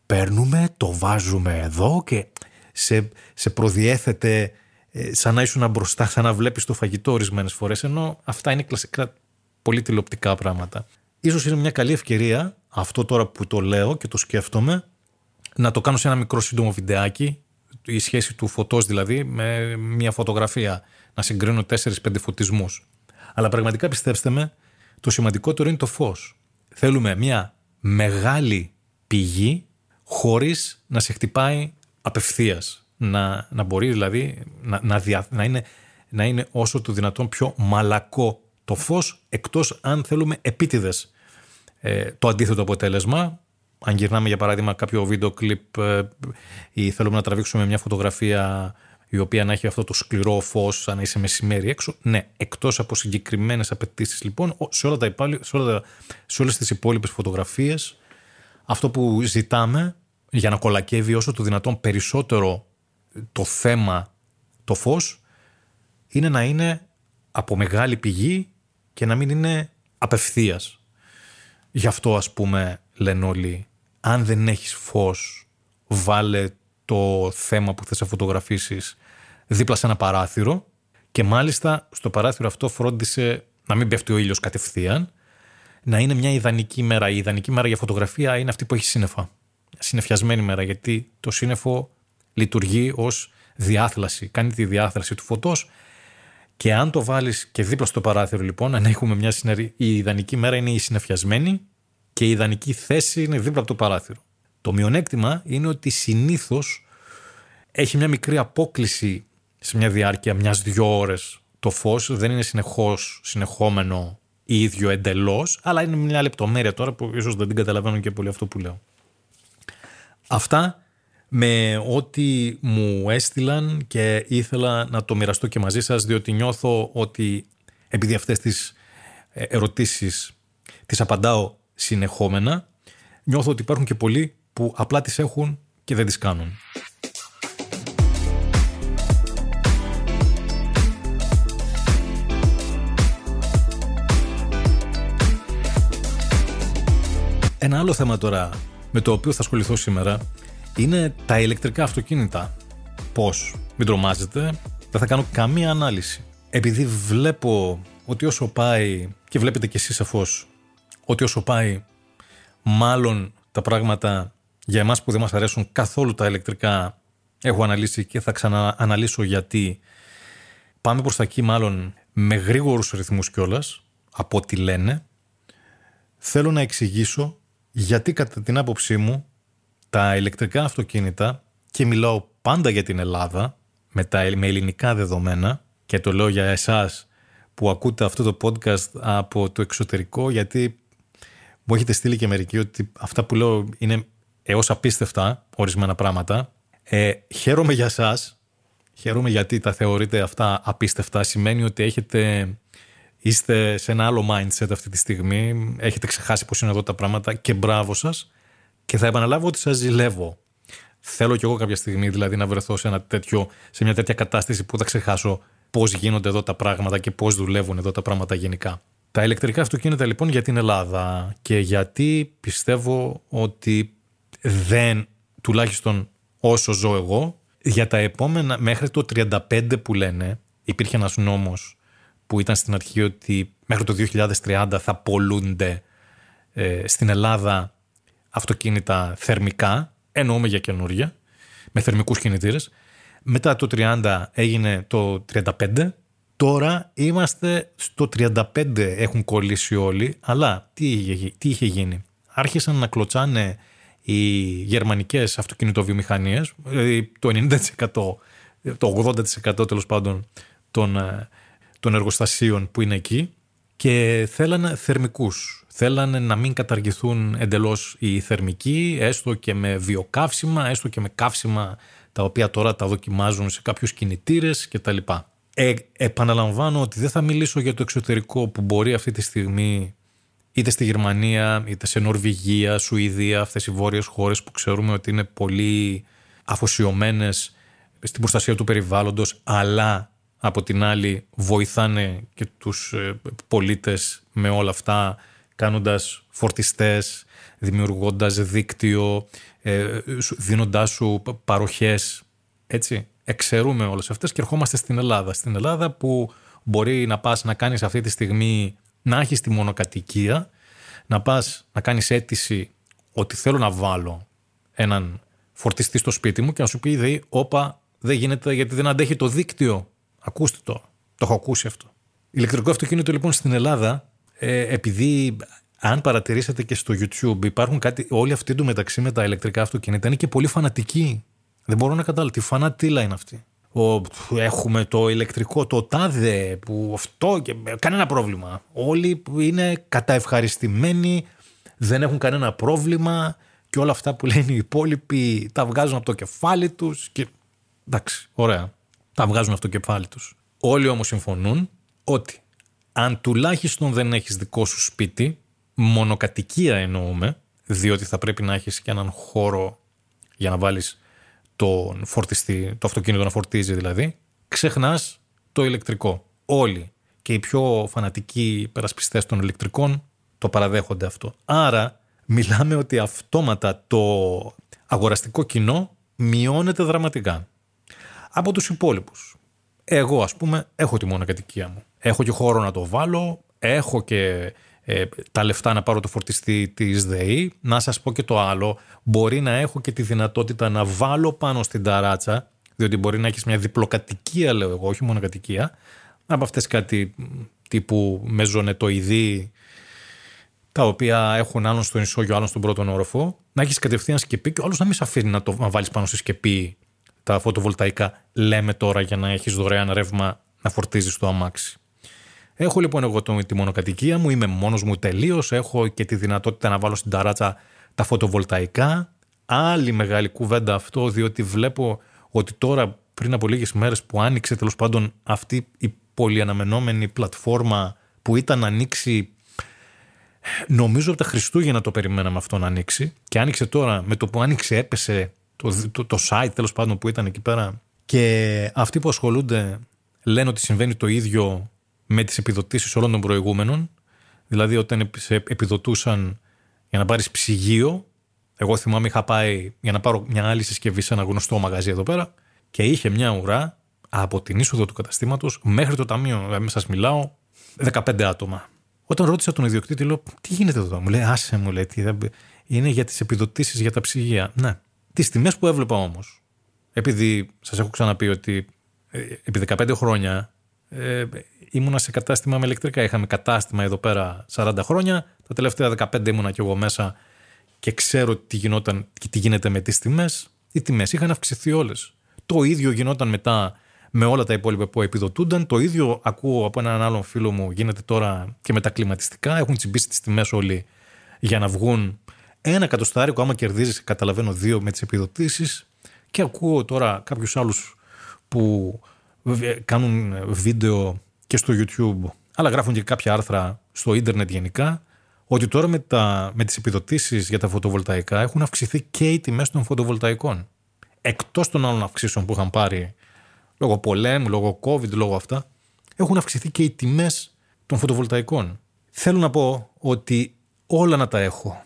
Παίρνουμε, το βάζουμε εδώ και σε, σε προδιέθετε ε, σαν να ήσουν μπροστά, σαν να βλέπεις το φαγητό ορισμένες φορές. Ενώ αυτά είναι κλασικά πολύ τηλεοπτικά πράγματα. Ίσως είναι μια καλή ευκαιρία, αυτό τώρα που το λέω και το σκέφτομαι, να το κάνω σε ένα μικρό σύντομο βιντεάκι, η σχέση του φωτός δηλαδή με μια φωτογραφία, να συγκρίνω 4-5 φωτισμούς. Αλλά πραγματικά πιστέψτε με, το σημαντικότερο είναι το φως. Θέλουμε μια μεγάλη πηγή χωρίς να σε χτυπάει απευθείας. Να, να μπορεί δηλαδή να, να, να, είναι, να είναι όσο το δυνατόν πιο μαλακό το φως εκτός αν θέλουμε επίτηδες ε, το αντίθετο αποτέλεσμα. Αν γυρνάμε για παράδειγμα κάποιο βίντεο κλιπ ε, ή θέλουμε να τραβήξουμε μια φωτογραφία η οποία να έχει αυτό το σκληρό φως, σαν να είσαι μεσημέρι έξω. Ναι, εκτός από συγκεκριμένες απαιτήσεις λοιπόν, σε, όλα τα υπάλλη, σε, όλα σε όλες τις υπόλοιπες φωτογραφίες, αυτό που ζητάμε για να κολακεύει όσο το δυνατόν περισσότερο το θέμα, το φως, είναι να είναι από μεγάλη πηγή και να μην είναι απευθείας. Γι' αυτό ας πούμε λένε όλοι, αν δεν έχεις φως, βάλε το θέμα που θες να φωτογραφίσεις δίπλα σε ένα παράθυρο και μάλιστα στο παράθυρο αυτό φρόντισε να μην πέφτει ο ήλιος κατευθείαν, να είναι μια ιδανική μέρα. Η ιδανική μέρα για φωτογραφία είναι αυτή που έχεις σύννεφα. Συνεφιασμένη μέρα, γιατί το σύννεφο λειτουργεί ως διάθλαση, κάνει τη διάθλαση του φωτός και αν το βάλεις και δίπλα στο παράθυρο λοιπόν, αν έχουμε μια συνερή, η ιδανική μέρα είναι η συνεφιασμένη και η ιδανική θέση είναι δίπλα από το παράθυρο. Το μειονέκτημα είναι ότι συνήθως έχει μια μικρή απόκληση σε μια διάρκεια μιας δυο ώρες το φως, δεν είναι συνεχώς συνεχόμενο ή ίδιο εντελώς, αλλά είναι μια λεπτομέρεια τώρα που ίσως δεν την καταλαβαίνω και πολύ αυτό που λέω. Αυτά με ό,τι μου έστειλαν και ήθελα να το μοιραστώ και μαζί σας διότι νιώθω ότι επειδή αυτές τις ε, ερωτήσεις τις απαντάω συνεχόμενα νιώθω ότι υπάρχουν και πολλοί που απλά τις έχουν και δεν τις κάνουν. Ένα άλλο θέμα τώρα με το οποίο θα ασχοληθώ σήμερα είναι τα ηλεκτρικά αυτοκίνητα. Πώς, μην τρομάζετε, δεν θα κάνω καμία ανάλυση. Επειδή βλέπω ότι όσο πάει, και βλέπετε κι εσείς σαφώς, ότι όσο πάει μάλλον τα πράγματα για εμάς που δεν μας αρέσουν καθόλου τα ηλεκτρικά έχω αναλύσει και θα ξανααναλύσω γιατί. Πάμε προς τα εκεί μάλλον με γρήγορους ρυθμούς κιόλας από ό,τι λένε. Θέλω να εξηγήσω γιατί κατά την άποψή μου τα ηλεκτρικά αυτοκίνητα και μιλάω πάντα για την Ελλάδα με, τα, με ελληνικά δεδομένα και το λέω για εσάς που ακούτε αυτό το podcast από το εξωτερικό γιατί μου έχετε στείλει και μερικοί ότι αυτά που λέω είναι έως απίστευτα ορισμένα πράγματα. Ε, χαίρομαι για σας, χαίρομαι γιατί τα θεωρείτε αυτά απίστευτα. Σημαίνει ότι έχετε, είστε σε ένα άλλο mindset αυτή τη στιγμή, έχετε ξεχάσει πώς είναι εδώ τα πράγματα και μπράβο σας. Και θα επαναλάβω ότι σας ζηλεύω. Θέλω κι εγώ κάποια στιγμή δηλαδή να βρεθώ σε, ένα τέτοιο, σε μια τέτοια κατάσταση που θα ξεχάσω πώς γίνονται εδώ τα πράγματα και πώς δουλεύουν εδώ τα πράγματα γενικά. Τα ηλεκτρικά αυτοκίνητα λοιπόν για την Ελλάδα και γιατί πιστεύω ότι δεν, τουλάχιστον όσο ζω εγώ, για τα επόμενα, μέχρι το 35 που λένε, υπήρχε ένας νόμος που ήταν στην αρχή ότι μέχρι το 2030 θα πολλούνται ε, στην Ελλάδα αυτοκίνητα θερμικά, εννοούμε για καινούργια, με θερμικούς κινητήρες. Μετά το 30 έγινε το 35, τώρα είμαστε στο 35 έχουν κολλήσει όλοι, αλλά τι είχε, τι είχε γίνει; Άρχισαν να κλωτσάνε οι γερμανικές αυτοκινητοβιομηχανίες, δηλαδή το 90%, το 80% τέλος πάντων των, ε, των εργοστασίων που είναι εκεί και θέλανε θερμικούς. Θέλανε να μην καταργηθούν εντελώς οι θερμικοί, έστω και με βιοκαύσιμα, έστω και με καύσιμα τα οποία τώρα τα δοκιμάζουν σε κάποιους κινητήρες κτλ. Ε, επαναλαμβάνω ότι δεν θα μιλήσω για το εξωτερικό που μπορεί αυτή τη στιγμή είτε στη Γερμανία, είτε σε Νορβηγία, Σουηδία, αυτές οι βόρειες χώρες που ξέρουμε ότι είναι πολύ αφοσιωμένες στην προστασία του περιβάλλοντος, αλλά από την άλλη βοηθάνε και τους ε, πολίτες με όλα αυτά, κάνοντας φορτιστές, δημιουργώντας δίκτυο, ε, δίνοντάς σου παροχές, έτσι. Εξαιρούμε όλες αυτές και ερχόμαστε στην Ελλάδα. Στην Ελλάδα που μπορεί να πας να κάνεις αυτή τη στιγμή να έχεις τη μονοκατοικία, να πας να κάνεις αίτηση ότι θέλω να βάλω έναν φορτιστή στο σπίτι μου και να σου πει «Δε, όπα, δεν γίνεται γιατί δεν αντέχει το δίκτυο. Ακούστε το. Το έχω ακούσει αυτό. Ηλεκτρικό αυτοκίνητο λοιπόν στην Ελλάδα, ε, επειδή αν παρατηρήσατε και στο YouTube, υπάρχουν κάτι, όλοι αυτοί του μεταξύ με τα ηλεκτρικά αυτοκίνητα είναι και πολύ φανατικοί. Δεν μπορώ να καταλάβω τι φανατήλα είναι αυτή ο, έχουμε το ηλεκτρικό, το τάδε, που αυτό και κανένα πρόβλημα. Όλοι που είναι καταευχαριστημένοι, δεν έχουν κανένα πρόβλημα και όλα αυτά που λένε οι υπόλοιποι τα βγάζουν από το κεφάλι τους και εντάξει, ωραία, τα βγάζουν από το κεφάλι τους. Όλοι όμως συμφωνούν ότι αν τουλάχιστον δεν έχεις δικό σου σπίτι, μονοκατοικία εννοούμε, διότι θα πρέπει να έχεις και έναν χώρο για να βάλεις τον φορτιστή, το αυτοκίνητο να φορτίζει δηλαδή, ξεχνάς το ηλεκτρικό. Όλοι και οι πιο φανατικοί περασπιστέ των ηλεκτρικών το παραδέχονται αυτό. Άρα μιλάμε ότι αυτόματα το αγοραστικό κοινό μειώνεται δραματικά από τους υπόλοιπους. Εγώ ας πούμε έχω τη μονοκατοικία μου. Έχω και χώρο να το βάλω, έχω και ε, τα λεφτά να πάρω το φορτιστή της ΔΕΗ. Να σας πω και το άλλο, μπορεί να έχω και τη δυνατότητα να βάλω πάνω στην ταράτσα, διότι μπορεί να έχεις μια διπλοκατοικία, λέω εγώ, όχι μόνο κατοικία, από αυτές κάτι τύπου μεζονετοειδή, τα οποία έχουν άλλον στον ισόγειο, άλλον στον πρώτο όροφο, να έχεις κατευθείαν σκεπή και ο άλλος να μην σε αφήνει να, το, να βάλεις πάνω στη σκεπή τα φωτοβολταϊκά, λέμε τώρα, για να έχεις δωρεάν ρεύμα να φορτίζεις το αμάξι. Έχω λοιπόν εγώ τη μονοκατοικία μου, είμαι μόνος μου τελείως. έχω και τη δυνατότητα να βάλω στην ταράτσα τα φωτοβολταϊκά. Άλλη μεγάλη κουβέντα αυτό, διότι βλέπω ότι τώρα πριν από λίγες μέρες που άνοιξε τέλος πάντων αυτή η πολυαναμενόμενη πλατφόρμα που ήταν να ανοίξει νομίζω από τα Χριστούγεννα το περιμέναμε αυτό να ανοίξει και άνοιξε τώρα με το που άνοιξε έπεσε το, το, το site τέλος πάντων που ήταν εκεί πέρα και αυτοί που ασχολούνται λένε ότι συμβαίνει το ίδιο με τις επιδοτήσεις όλων των προηγούμενων. Δηλαδή όταν σε επιδοτούσαν για να πάρεις ψυγείο, εγώ θυμάμαι είχα πάει για να πάρω μια άλλη συσκευή σε ένα γνωστό μαγαζί εδώ πέρα και είχε μια ουρά από την είσοδο του καταστήματος μέχρι το ταμείο. Δηλαδή, σας μιλάω 15 άτομα. Όταν ρώτησα τον ιδιοκτήτη, λέω: Τι γίνεται εδώ, μου λέει: Άσε μου, λέει, είναι για τις επιδοτήσεις για τα ψυγεία. Ναι. Τις τιμές που έβλεπα όμως, επειδή σας έχω ξαναπεί ότι ε, επί 15 χρόνια ε, ήμουνα σε κατάστημα με ηλεκτρικά. Είχαμε κατάστημα εδώ πέρα 40 χρόνια. Τα τελευταία 15 ήμουνα κι εγώ μέσα και ξέρω τι, γινόταν, τι γίνεται με τις τιμές. Οι τιμές είχαν αυξηθεί όλες. Το ίδιο γινόταν μετά με όλα τα υπόλοιπα που επιδοτούνταν. Το ίδιο ακούω από έναν άλλον φίλο μου γίνεται τώρα και με τα κλιματιστικά. Έχουν τσιμπήσει τις τιμές όλοι για να βγουν ένα εκατοστάρικο. Άμα κερδίζεις, καταλαβαίνω δύο με τις επιδοτήσεις. Και ακούω τώρα κάποιους άλλους που κάνουν βίντεο και στο YouTube, αλλά γράφουν και κάποια άρθρα στο ίντερνετ γενικά, ότι τώρα με, τα, με τις επιδοτήσεις για τα φωτοβολταϊκά έχουν αυξηθεί και οι τιμές των φωτοβολταϊκών. Εκτός των άλλων αυξήσεων που είχαν πάρει λόγω πολέμου, λόγω COVID, λόγω αυτά, έχουν αυξηθεί και οι τιμές των φωτοβολταϊκών. Θέλω να πω ότι όλα να τα έχω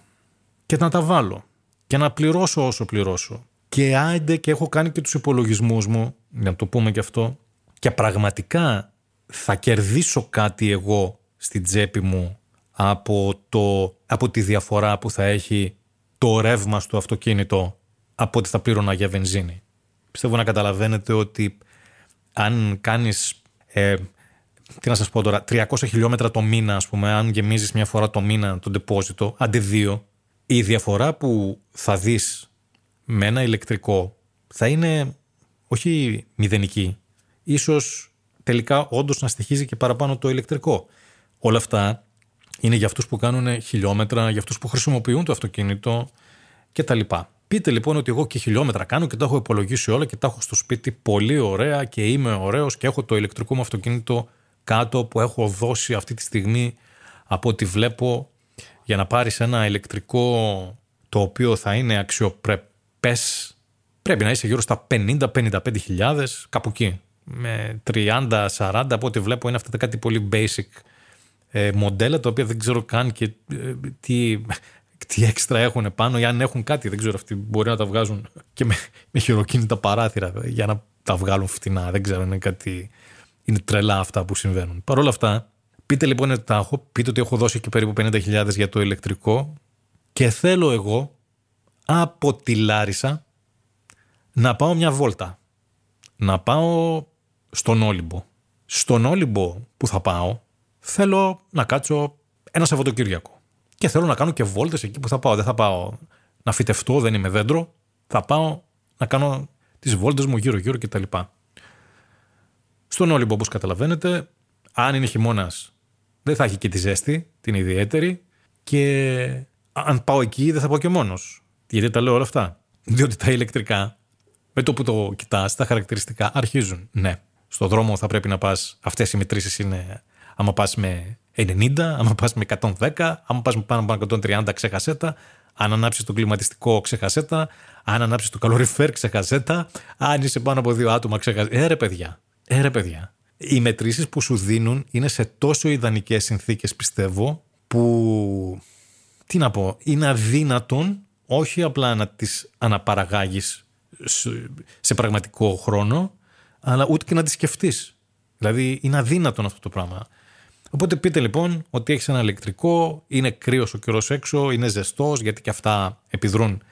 και να τα βάλω και να πληρώσω όσο πληρώσω. Και άιντε και έχω κάνει και τους υπολογισμούς μου, για να το πούμε και αυτό, και πραγματικά θα κερδίσω κάτι εγώ στην τσέπη μου από, το, από τη διαφορά που θα έχει το ρεύμα στο αυτοκίνητο από ότι θα πλήρωνα για βενζίνη. Πιστεύω να καταλαβαίνετε ότι αν κάνεις, ε, τι να σας πω τώρα, 300 χιλιόμετρα το μήνα, ας πούμε, αν γεμίζεις μια φορά το μήνα το ντεπόζιτο, αντί δύο, η διαφορά που θα δεις με ένα ηλεκτρικό θα είναι όχι μηδενική. Ίσως τελικά όντως να στοιχίζει και παραπάνω το ηλεκτρικό. Όλα αυτά είναι για αυτούς που κάνουν χιλιόμετρα, για αυτούς που χρησιμοποιούν το αυτοκίνητο κτλ. Πείτε λοιπόν ότι εγώ και χιλιόμετρα κάνω και τα έχω υπολογίσει όλα και τα έχω στο σπίτι πολύ ωραία και είμαι ωραίος και έχω το ηλεκτρικό μου αυτοκίνητο κάτω που έχω δώσει αυτή τη στιγμή από ό,τι βλέπω για να πάρεις ένα ηλεκτρικό το οποίο θα είναι αξιοπρεπές πρέπει να είσαι γύρω στα 50-55 χιλιάδες κάπου εκεί με 30-40 από ό,τι βλέπω είναι αυτά τα κάτι πολύ basic ε, μοντέλα τα οποία δεν ξέρω καν και ε, τι, τι έξτρα έχουν πάνω ή αν έχουν κάτι. Δεν ξέρω αυτοί μπορεί να τα βγάζουν και με, με χειροκίνητα παράθυρα για να τα βγάλουν φτηνά. Δεν ξέρω είναι κάτι είναι τρελά αυτά που συμβαίνουν. Παρ' όλα αυτά πείτε λοιπόν ότι τα έχω πείτε ότι έχω δώσει και περίπου 50.000 για το ηλεκτρικό και θέλω εγώ από τη Λάρισα να πάω μια βόλτα. Να πάω στον Όλυμπο στον Όλυμπο που θα πάω θέλω να κάτσω ένα Σαββατοκύριακο. Και θέλω να κάνω και βόλτες εκεί που θα πάω. Δεν θα πάω να φυτευτώ, δεν είμαι δέντρο. Θα πάω να κάνω τις βόλτες μου γύρω-γύρω κτλ. Στον Όλυμπο, όπως καταλαβαίνετε, αν είναι χειμώνας, δεν θα έχει και τη ζέστη, την ιδιαίτερη. Και αν πάω εκεί, δεν θα πάω και μόνος. Γιατί τα λέω όλα αυτά. Διότι τα ηλεκτρικά, με το που το κοιτάς, τα χαρακτηριστικά αρχίζουν. Ναι, στο δρόμο θα πρέπει να πας. Αυτές οι μετρήσεις είναι άμα πας με 90, άμα πας με 110, άμα πας με πάνω από 130, ξεχασέτα. Αν ανάψεις το κλιματιστικό, ξεχασέτα. Αν ανάψεις το καλοριφέρ, ξεχασέτα. Αν είσαι πάνω από δύο άτομα, ξεχασέτα. Ε, ρε παιδιά. Ε, ρε παιδιά. Οι μετρήσεις που σου δίνουν είναι σε τόσο ιδανικές συνθήκες, πιστεύω, που. Τι να πω, είναι αδύνατον όχι απλά να τις αναπαραγάγεις σε πραγματικό χρόνο, αλλά ούτε και να τις σκεφτείς. Δηλαδή είναι αδύνατον αυτό το πράγμα. Οπότε πείτε λοιπόν ότι έχεις ένα ηλεκτρικό, είναι κρύος ο καιρός έξω, είναι ζεστός, γιατί και αυτά επιδρούν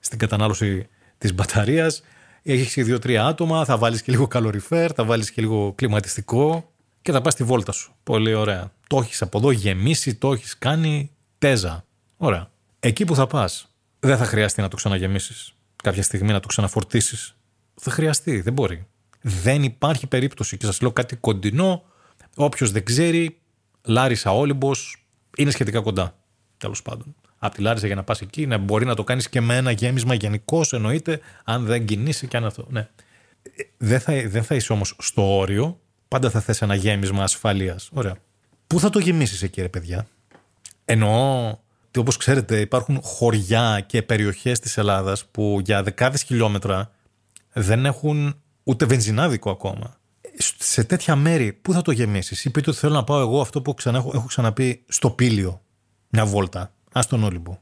στην κατανάλωση της μπαταρίας. Έχεις δύο-τρία άτομα, θα βάλεις και λίγο καλοριφέρ, θα βάλεις και λίγο κλιματιστικό και θα πας στη βόλτα σου. Πολύ ωραία. Το έχεις από εδώ γεμίσει, το έχεις κάνει τέζα. Ωραία. Εκεί που θα πας, δεν θα χρειαστεί να το ξαναγεμίσεις. Κάποια στιγμή να το ξαναφορτίσεις. Θα χρειαστεί, δεν μπορεί. Δεν υπάρχει περίπτωση. Και σας λέω κάτι κοντινό. Όποιος δεν ξέρει, Λάρισα Όλυμπος είναι σχετικά κοντά. Τέλος πάντων. Από τη Λάρισα για να πας εκεί, ναι, μπορεί να το κάνεις και με ένα γέμισμα γενικώ, εννοείται, αν δεν κινήσει και αν αυτό. Ναι. Δεν θα, δεν θα είσαι όμως στο όριο, πάντα θα θες ένα γέμισμα ασφαλείας. Ωραία. Πού θα το γεμίσεις εκεί, ρε παιδιά; Εννοώ ότι όπως ξέρετε, υπάρχουν χωριά και περιοχές της Ελλάδας που για δεκάδες χιλιόμετρα δεν έχουν ούτε βενζινάδικο ακόμα σε τέτοια μέρη, πού θα το γεμίσεις, ή πείτε ότι θέλω να πάω εγώ αυτό που ξανά, έχω ξαναπεί στο πήλιο, μια βόλτα. Α τον Όλυμπο.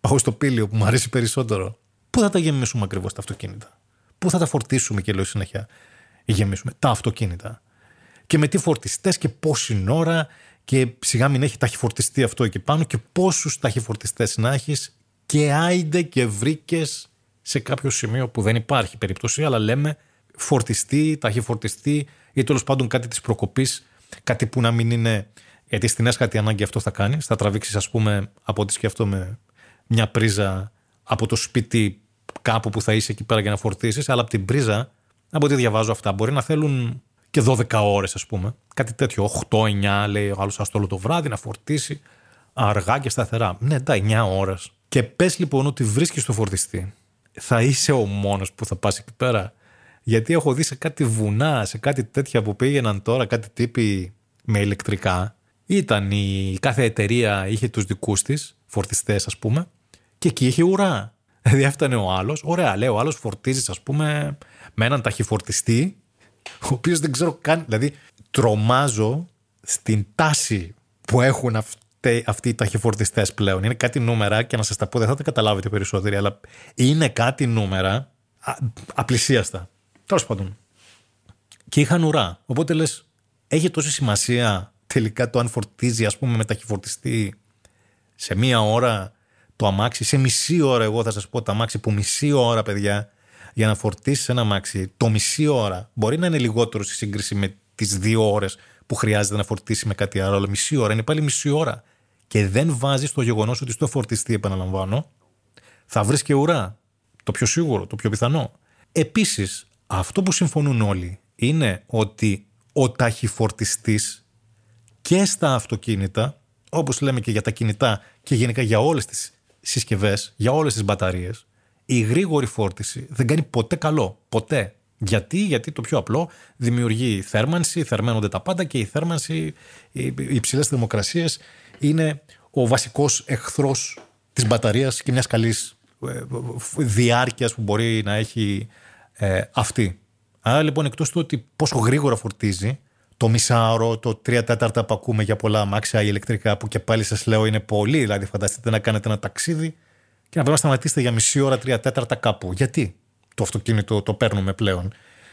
Πάω στο πήλιο που μου αρέσει περισσότερο. Πού θα τα γεμίσουμε ακριβώς τα αυτοκίνητα; Πού θα τα φορτίσουμε και λέω συνέχεια γεμίσουμε τα αυτοκίνητα. Και με τι φορτιστές και πόση ώρα και σιγά μην έχει ταχυφορτιστεί αυτό εκεί πάνω και πόσους ταχυφορτιστές να έχεις και άιντε και βρήκες σε κάποιο σημείο που δεν υπάρχει περίπτωση, αλλά λέμε φορτιστεί, ταχυφορτιστεί ή τέλος πάντων κάτι της προκοπής, κάτι που να μην είναι. Γιατί στην έσχατη ανάγκη αυτό θα κάνει. Θα τραβήξεις, ας πούμε, από ό,τι σκέφτομαι, μια πρίζα από το σπίτι κάπου που θα είσαι εκεί πέρα για να φορτίσεις, αλλά από την πρίζα Από ό,τι διαβάζω αυτά, μπορεί να θέλουν και 12 ώρες, ας πούμε. Κάτι τέτοιο. 8-9, λέει ο άλλος, αστόλο το βράδυ να φορτίσει αργά και σταθερά. Ναι, τα 9 ώρες. Και πες λοιπόν ότι βρίσκεις το φορτιστή. Θα είσαι ο μόνος που θα πας εκεί πέρα. Γιατί έχω δει σε κάτι βουνά, σε κάτι τέτοια που πήγαιναν τώρα, κάτι τύποι με ηλεκτρικά. Ήταν η κάθε εταιρεία είχε τους δικούς της, φορτιστές ας πούμε, και εκεί είχε ουρά. Δηλαδή έφτανε ο άλλος, ωραία, λέει ο άλλος φορτίζεις, ας πούμε, με έναν ταχυφορτιστή, ο οποίος δεν ξέρω καν. Δηλαδή, τρομάζω στην τάση που έχουν αυτοί, αυτοί οι ταχυφορτιστές πλέον. Είναι κάτι νούμερα και να σας τα πω, δεν θα τα καταλάβετε περισσότεροι, αλλά είναι κάτι νούμερα απλησίαστα. Τέλος πάντων. Και είχαν ουρά. Οπότε λες, έχει τόση σημασία τελικά το αν φορτίζει, ας πούμε, με ταχυφορτιστή σε μία ώρα το αμάξι, σε μισή ώρα, εγώ θα σας πω το αμάξι που μισή ώρα, παιδιά, για να φορτίσεις ένα αμάξι, το μισή ώρα μπορεί να είναι λιγότερο σε σύγκριση με τις δύο ώρες που χρειάζεται να φορτίσει με κάτι άλλο, αλλά μισή ώρα είναι πάλι μισή ώρα. Και δεν βάζεις το γεγονός ότι στο φορτιστή, επαναλαμβάνω, θα βρεις και ουρά. Το πιο σίγουρο, το πιο πιθανό. Επίσης, αυτό που συμφωνούν όλοι είναι ότι ο ταχυφορτιστής και στα αυτοκίνητα, όπως λέμε και για τα κινητά και γενικά για όλες τις συσκευές, για όλες τις μπαταρίες, η γρήγορη φόρτιση δεν κάνει ποτέ καλό. Ποτέ. Γιατί, γιατί το πιο απλό δημιουργεί θέρμανση, θερμαίνονται τα πάντα και η θέρμανση, οι υψηλές θερμοκρασίες είναι ο βασικός εχθρός της μπαταρίας και μιας καλής ε, διάρκειας που μπορεί να έχει ε, αυτή. Άρα λοιπόν εκτός του ότι πόσο γρήγορα φορτίζει, το μισάωρο, το τρία τέταρτα που ακούμε για πολλά αμάξια ηλεκτρικά που και πάλι σας λέω είναι πολύ, δηλαδή φανταστείτε να κάνετε ένα ταξίδι και να πρέπει να σταματήσετε για μισή ώρα, τρία τέταρτα κάπου. Γιατί το αυτοκίνητο το παίρνουμε πλέον;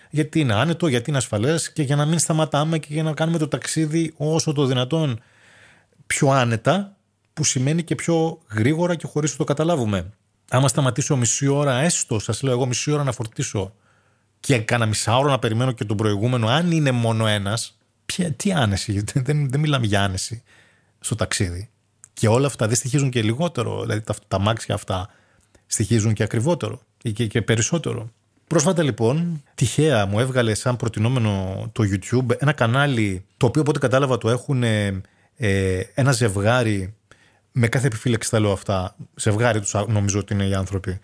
Γιατί είναι άνετο, γιατί είναι ασφαλές και για να μην σταματάμε και για να κάνουμε το ταξίδι όσο το δυνατόν πιο άνετα, που σημαίνει και πιο γρήγορα και χωρίς να το καταλάβουμε. Άμα σταματήσω μισή ώρα, έστω, σας λέω εγώ μισή ώρα να φορτίσω και κάνα μισάωρο να περιμένω και τον προηγούμενο, αν είναι μόνο ένας, τι άνεση, δεν, δεν μιλάμε για άνεση στο ταξίδι. Και όλα αυτά δεν στοιχίζουν και λιγότερο, δηλαδή τα, τα μάξια αυτά στοιχίζουν και ακριβότερο ή και, και περισσότερο. Πρόσφατα λοιπόν, τυχαία μου έβγαλε σαν προτινόμενο το YouTube ένα κανάλι το οποίο από ό,τι κατάλαβα το έχουν ε, ένα ζευγάρι με κάθε επιφύλαξη τα λέω αυτά, ζευγάρι τους νομίζω ότι είναι οι άνθρωποι,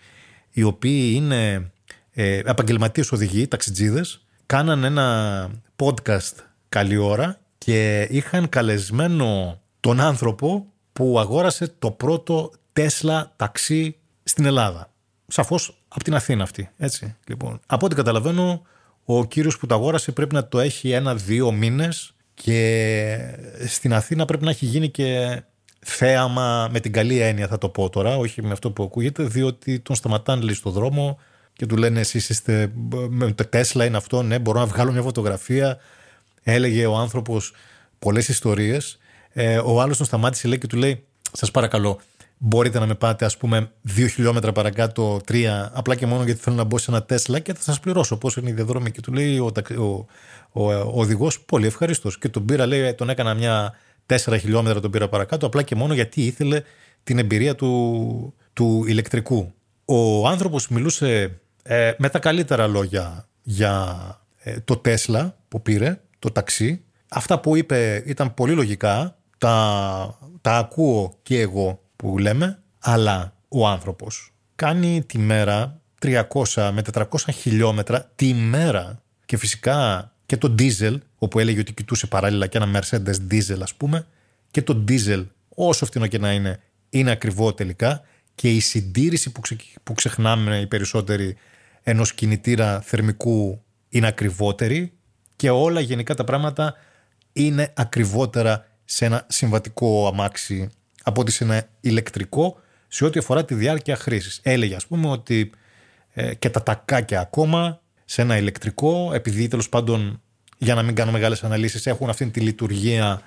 οι οποίοι είναι ε, επαγγελματίες οδηγοί, ταξιτζίδες, κάναν ένα podcast καλή ώρα και είχαν καλεσμένο τον άνθρωπο που αγόρασε το πρώτο Τέσλα ταξί στην Ελλάδα. Σαφώς από την Αθήνα αυτή, έτσι. Λοιπόν, από ό,τι καταλαβαίνω, ο κύριος που το αγόρασε πρέπει να το έχει ένα-δύο μήνες και στην Αθήνα πρέπει να έχει γίνει και θέαμα με την καλή έννοια θα το πω τώρα, όχι με αυτό που ακούγεται, διότι τον σταματάνε λίγο στο δρόμο και του λένε εσείς είστε με το Τέσλα είναι αυτό, ναι μπορώ να βγάλω μια φωτογραφία. Έλεγε ο άνθρωπος πολλές ιστορίες. Ε, ο άλλος τον σταμάτησε λέει και του λέει σας παρακαλώ μπορείτε να με πάτε ας πούμε δύο χιλιόμετρα παρακάτω, τρία, απλά και μόνο γιατί θέλω να μπω σε ένα Τέσλα και θα σας πληρώσω πόσο είναι η διαδρομή. Και του λέει ο, ο, ο, ο οδηγός πολύ ευχαριστώ. Και τον πήρα, λέει, τον έκανα μια 4 χιλιόμετρα τον πήρα παρακάτω, απλά και μόνο γιατί ήθελε την εμπειρία του, του ηλεκτρικού. Ο άνθρωπος μιλούσε ε, με τα καλύτερα λόγια για ε, το Τέσλα που πήρε, το ταξί. Αυτά που είπε ήταν πολύ λογικά, τα, τα ακούω και εγώ που λέμε, αλλά ο άνθρωπος κάνει τη μέρα 300 με 400 χιλιόμετρα τη μέρα και φυσικά και το diesel, όπου έλεγε ότι κοιτούσε παράλληλα και ένα Mercedes diesel ας πούμε, και το diesel όσο φθηνό και να είναι, είναι ακριβό τελικά και η συντήρηση που, που ξεχνάμε οι περισσότεροι ενός κινητήρα θερμικού είναι ακριβότερη και όλα γενικά τα πράγματα είναι ακριβότερα σε ένα συμβατικό αμάξι από ότι σε ένα ηλεκτρικό σε ό,τι αφορά τη διάρκεια χρήσης. Έλεγε ας πούμε ότι ε, και τα τακάκια ακόμα σε ένα ηλεκτρικό, επειδή τέλος πάντων για να μην κάνω μεγάλες αναλύσεις έχουν αυτή τη λειτουργία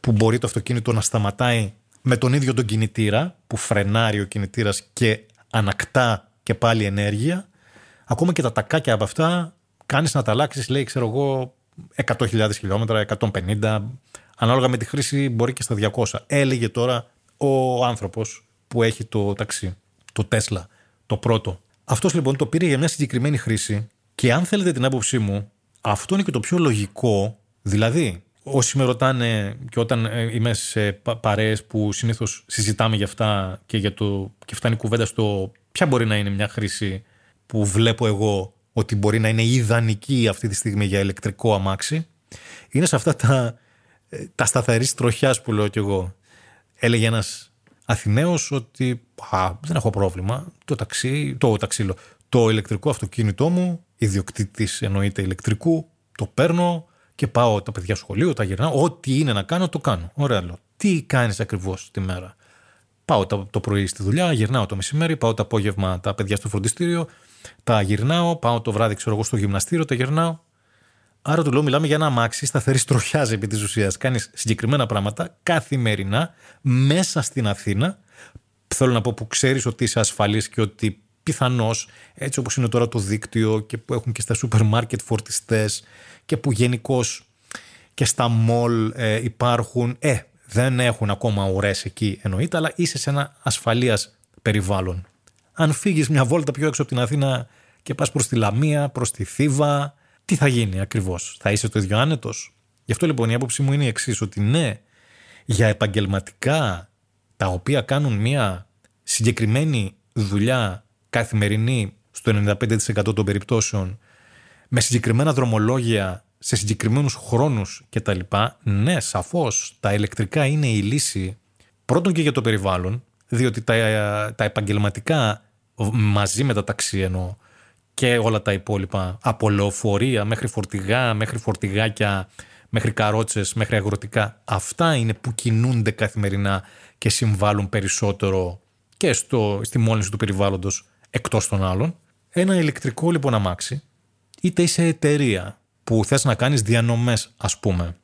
που μπορεί το αυτοκίνητο να σταματάει με τον ίδιο τον κινητήρα που φρενάρει ο κινητήρας και ανακτά και πάλι ενέργεια. Ακόμα και τα τακάκια από αυτά κάνεις να τα αλλάξεις, λέει ξέρω εγώ 100.000 χιλιόμετρα, 150 ανάλογα με τη χρήση μπορεί και στα 200 έλεγε τώρα ο άνθρωπος που έχει το ταξί το Τέσλα, το πρώτο. Αυτός λοιπόν το πήρε για μια συγκεκριμένη χρήση Και αν θέλετε την άποψή μου, αυτό είναι και το πιο λογικό. Δηλαδή, όσοι με ρωτάνε και όταν ε, είμαι σε παρέες που συνήθως συζητάμε για αυτά και, για το, και φτάνει η κουβέντα στο ποια μπορεί να είναι μια χρήση που βλέπω εγώ ότι μπορεί να είναι ιδανική αυτή τη στιγμή για ηλεκτρικό αμάξι, είναι σε αυτά τα, ε, τα σταθερής τροχιάς που λέω κι εγώ. Έλεγε ένας Αθηναίος ότι α, δεν έχω πρόβλημα. Το ταξί, το ταξίλο, το ηλεκτρικό αυτοκίνητό μου, ιδιοκτήτης εννοείται ηλεκτρικού, το παίρνω και πάω τα παιδιά σχολείο, τα γυρνάω. Ό,τι είναι να κάνω, το κάνω. Ωραία, λέω. Τι κάνεις ακριβώς τη μέρα; Πάω το πρωί στη δουλειά, γυρνάω το μεσημέρι, πάω το απόγευμα τα παιδιά στο φροντιστήριο, τα γυρνάω, πάω το βράδυ, ξέρω εγώ, στο γυμναστήριο, τα γυρνάω. Άρα του λέω: Μιλάμε για ένα αμάξι σταθερής τροχιάς επί της ουσίας. Κάνεις συγκεκριμένα πράγματα καθημερινά μέσα στην Αθήνα. Θέλω να πω που ξέρεις ότι είσαι ασφαλής και ότι πιθανώς έτσι όπως είναι τώρα το δίκτυο και που έχουν και στα σούπερ μάρκετ φορτιστές και που γενικώς και στα μολ ε, υπάρχουν. Ε, δεν έχουν ακόμα ουρές εκεί εννοείται, αλλά είσαι σε ένα ασφαλείας περιβάλλον. Αν φύγεις μια βόλτα πιο έξω από την Αθήνα και πας προς τη Λαμία, προς τη Θήβα, τι θα γίνει ακριβώς, θα είσαι το ίδιο άνετος; Γι' αυτό λοιπόν η άποψή μου είναι η εξής, ότι ναι, για επαγγελματικά τα οποία κάνουν μια συγκεκριμένη δουλειά καθημερινή στο 95% των περιπτώσεων με συγκεκριμένα δρομολόγια σε συγκεκριμένους χρόνους κτλ. Ναι, σαφώς τα ηλεκτρικά είναι η λύση πρώτον και για το περιβάλλον διότι τα, τα επαγγελματικά μαζί με τα ταξί εννοώ και όλα τα υπόλοιπα από λεωφορεία μέχρι φορτηγά, μέχρι φορτηγάκια, μέχρι καρότσες, μέχρι αγροτικά αυτά είναι που κινούνται καθημερινά και συμβάλλουν περισσότερο και στο, στη μόλυνση του περιβάλλοντος εκτός των άλλων. Ένα ηλεκτρικό λοιπόν αμάξι είτε είσαι εταιρεία που θες να κάνεις διανομές ας πούμε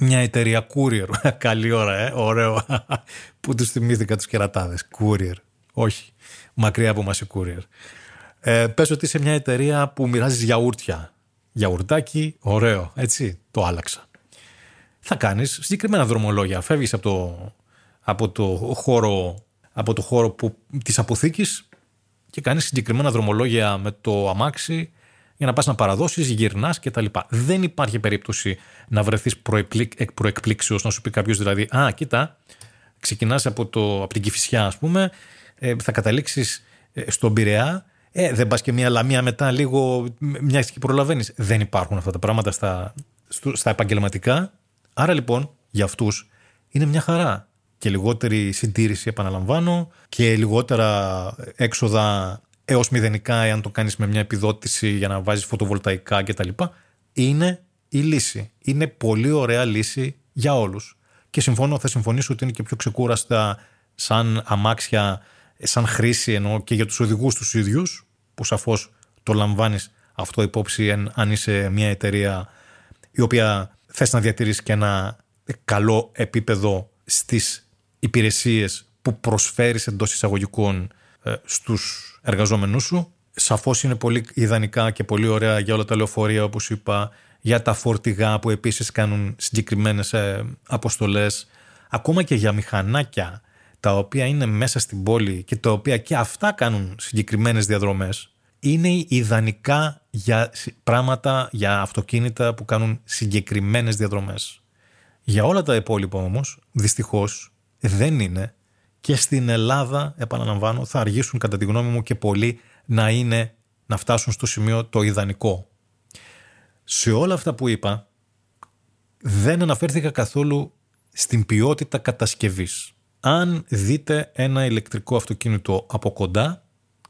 μια εταιρεία courier. Καλή ώρα, ε, ωραίο. που τους θυμήθηκα τους κερατάδες. Courier. Όχι. Μακριά από μας η courier. Ε, πες ότι είσαι μια εταιρεία που μοιράζεις γιαούρτια. Γιαουρτάκι, ωραίο. Έτσι, το άλλαξα. Θα κάνεις συγκεκριμένα δρομολόγια. Φεύγεις από το, από το χώρο, από το χώρο που, της αποθήκης και κάνεις συγκεκριμένα δρομολόγια με το αμάξι για να πας να παραδώσεις, γυρνάς κτλ. Δεν υπάρχει περίπτωση να βρεθείς εκ προεκπλήξεως, να σου πει κάποιος δηλαδή «Α, κοίτα, ξεκινάς από, το, από την Κηφισιά ας πούμε, ε, θα καταλήξεις ε, στον Πειραιά, ε, δεν πας και μια λαμία μετά λίγο, μιας και προλαβαίνεις. Δεν υπάρχουν αυτά τα πράγματα στα, στα επαγγελματικά. Άρα λοιπόν για αυτούς είναι μια χαρά και λιγότερη συντήρηση επαναλαμβάνω και λιγότερα έξοδα έως μηδενικά εάν το κάνεις με μια επιδότηση για να βάζεις φωτοβολταϊκά κτλ. Είναι η λύση. Είναι πολύ ωραία λύση για όλους. Και συμφωνώ, θα συμφωνήσω ότι είναι και πιο ξεκούραστα σαν αμάξια, σαν χρήση ενώ και για τους οδηγούς τους ίδιους, που σαφώς το λαμβάνεις αυτό υπόψη αν είσαι μια εταιρεία η οποία θες να διατηρήσει και ένα καλό επίπεδο στις υπηρεσίες που προσφέρεις εντός εισαγωγικών ε, στους εργαζόμενούς σου. Σαφώς είναι πολύ ιδανικά και πολύ ωραία για όλα τα λεωφορεία όπως είπα, για τα φορτηγά που επίσης κάνουν συγκεκριμένες ε, αποστολές, ακόμα και για μηχανάκια τα οποία είναι μέσα στην πόλη και τα οποία και αυτά κάνουν συγκεκριμένες διαδρομές, είναι ιδανικά για πράγματα, για αυτοκίνητα που κάνουν συγκεκριμένες διαδρομές. Για όλα τα υπόλοιπα όμως, δυστυχώς, δεν είναι και στην Ελλάδα, επαναλαμβάνω, θα αργήσουν κατά τη γνώμη μου και πολύ να είναι να φτάσουν στο σημείο το ιδανικό. Σε όλα αυτά που είπα, δεν αναφέρθηκα καθόλου στην ποιότητα κατασκευής. Αν δείτε ένα ηλεκτρικό αυτοκίνητο από κοντά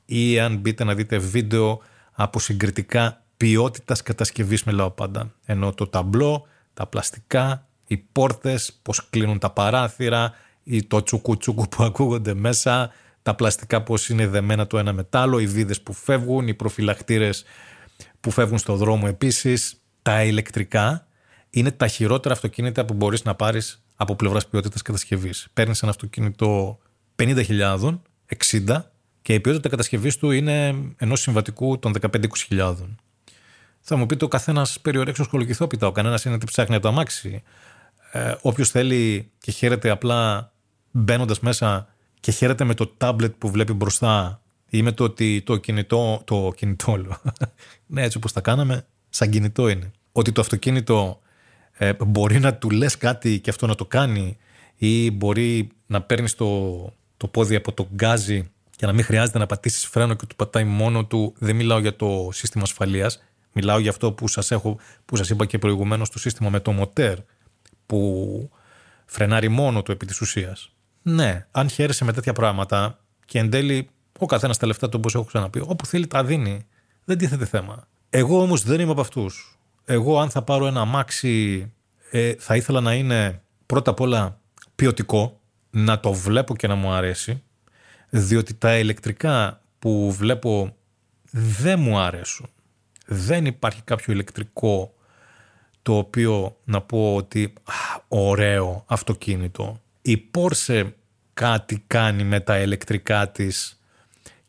ή αν μπείτε να δείτε βίντεο από συγκριτικά ποιότητας κατασκευής μιλάω πάντα. Ενώ το ταμπλό, τα πλαστικά, οι πόρτες, πώς κλείνουν τα παράθυρα, ή το τσουκου που ακούγονται μέσα, τα πλαστικά πώς είναι δεμένα το ένα μετάλλο, οι βίδες που φεύγουν, οι προφυλακτήρες που φεύγουν στο δρόμο επίσης, τα ηλεκτρικά είναι τα χειρότερα αυτοκίνητα που μπορείς να πάρεις από πλευράς ποιότητας κατασκευής. Παίρνεις ένα αυτοκίνητο 50.000, 60 και η ποιότητα κατασκευής του είναι ενός συμβατικού των 15-20.000. Θα μου πείτε ο καθένας περιορέξω σκολοκυθόπιτα. Ο κανένας είναι τι ψάχνει από το αμάξι. Ε, Όποιος θέλει και χαίρεται απλά μπαίνοντας μέσα και χαίρεται με το τάμπλετ που βλέπει μπροστά ή με το ότι το κινητό, το κινητό λέω, ναι έτσι όπως τα κάναμε, σαν κινητό είναι. Ότι το αυτοκίνητο ε, μπορεί να του λες κάτι και αυτό να το κάνει ή μπορεί να παίρνεις το, το πόδι από το γκάζι και να μην χρειάζεται να πατήσεις φρένο και του πατάει μόνο του. Δεν μιλάω για το σύστημα ασφαλείας, μιλάω για αυτό που σας, έχω, που σας είπα και προηγουμένως το σύστημα με το μοτέρ που φρενάρει μόνο του επί της ουσίας. Ναι, αν χαίρεσαι με τέτοια πράγματα και εν τέλει ο καθένας τα λεφτά του, όπως έχω ξαναπεί, όπου θέλει τα δίνει. Δεν τίθεται θέμα. Εγώ όμως δεν είμαι από αυτούς. Εγώ, αν θα πάρω ένα αμάξι, ε, θα ήθελα να είναι πρώτα απ' όλα ποιοτικό, να το βλέπω και να μου αρέσει, διότι τα ηλεκτρικά που βλέπω δεν μου αρέσουν. Δεν υπάρχει κάποιο ηλεκτρικό το οποίο να πω ότι ωραίο αυτοκίνητο. Η Porsche κάτι κάνει με τα ηλεκτρικά της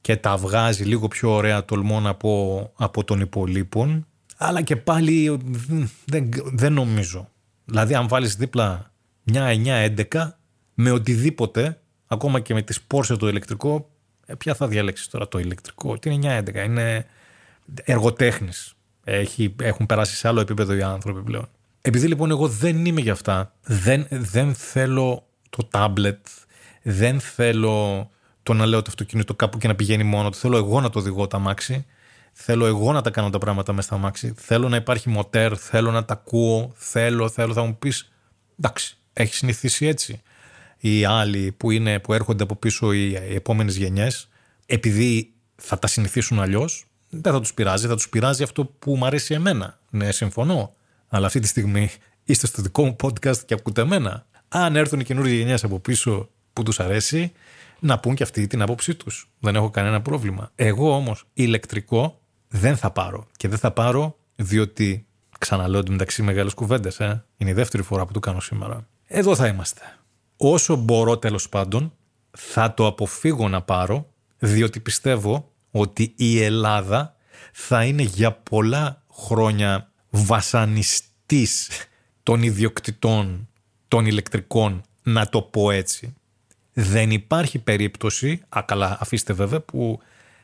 και τα βγάζει λίγο πιο ωραία τολμώ να πω από τον υπολείπων αλλά και πάλι δεν, δεν νομίζω. Δηλαδή αν βάλεις δίπλα μια 9-11 με οτιδήποτε ακόμα και με τις Porsche το ηλεκτρικό ε, ποια θα διαλέξεις τώρα το ηλεκτρικό. Τι είναι 9-11 είναι εργοτέχνης. Έχει, έχουν περάσει σε άλλο επίπεδο οι άνθρωποι πλέον. Επειδή λοιπόν εγώ δεν είμαι για αυτά δεν, δεν θέλω το τάμπλετ δεν θέλω το να λέω το αυτοκίνητο κάπου και να πηγαίνει μόνο του. Θέλω εγώ να το οδηγώ τα μάξι. Θέλω εγώ να τα κάνω τα πράγματα μέσα στα μάξι. Θέλω να υπάρχει μοτέρ. Θέλω να τα ακούω. Θέλω, θέλω. Θα μου πεις, εντάξει, έχεις συνηθίσει έτσι. Οι άλλοι που, είναι, που έρχονται από πίσω οι, οι επόμενες γενιές, επειδή θα τα συνηθίσουν αλλιώς, δεν θα τους πειράζει. Θα τους πειράζει αυτό που μου αρέσει εμένα. Ναι, συμφωνώ. Αλλά αυτή τη στιγμή είστε στο δικό μου podcast και ακούτε εμένα. Αν έρθουν οι καινούργιες γενιές από πίσω που τους αρέσει, να πούν και αυτοί την άποψή τους. Δεν έχω κανένα πρόβλημα. Εγώ όμως ηλεκτρικό δεν θα πάρω. Και δεν θα πάρω διότι ξαναλέω μεταξύ μεγάλες κουβέντες. Ε. Είναι η δεύτερη φορά που το κάνω σήμερα. Εδώ θα είμαστε. Όσο μπορώ τέλος πάντων θα το αποφύγω να πάρω διότι πιστεύω ότι η Ελλάδα θα είναι για πολλά χρόνια βασανιστής των ιδιοκτητών των ηλεκτρικών να το πω έτσι δεν υπάρχει περίπτωση, α, καλά αφήστε βέβαια, που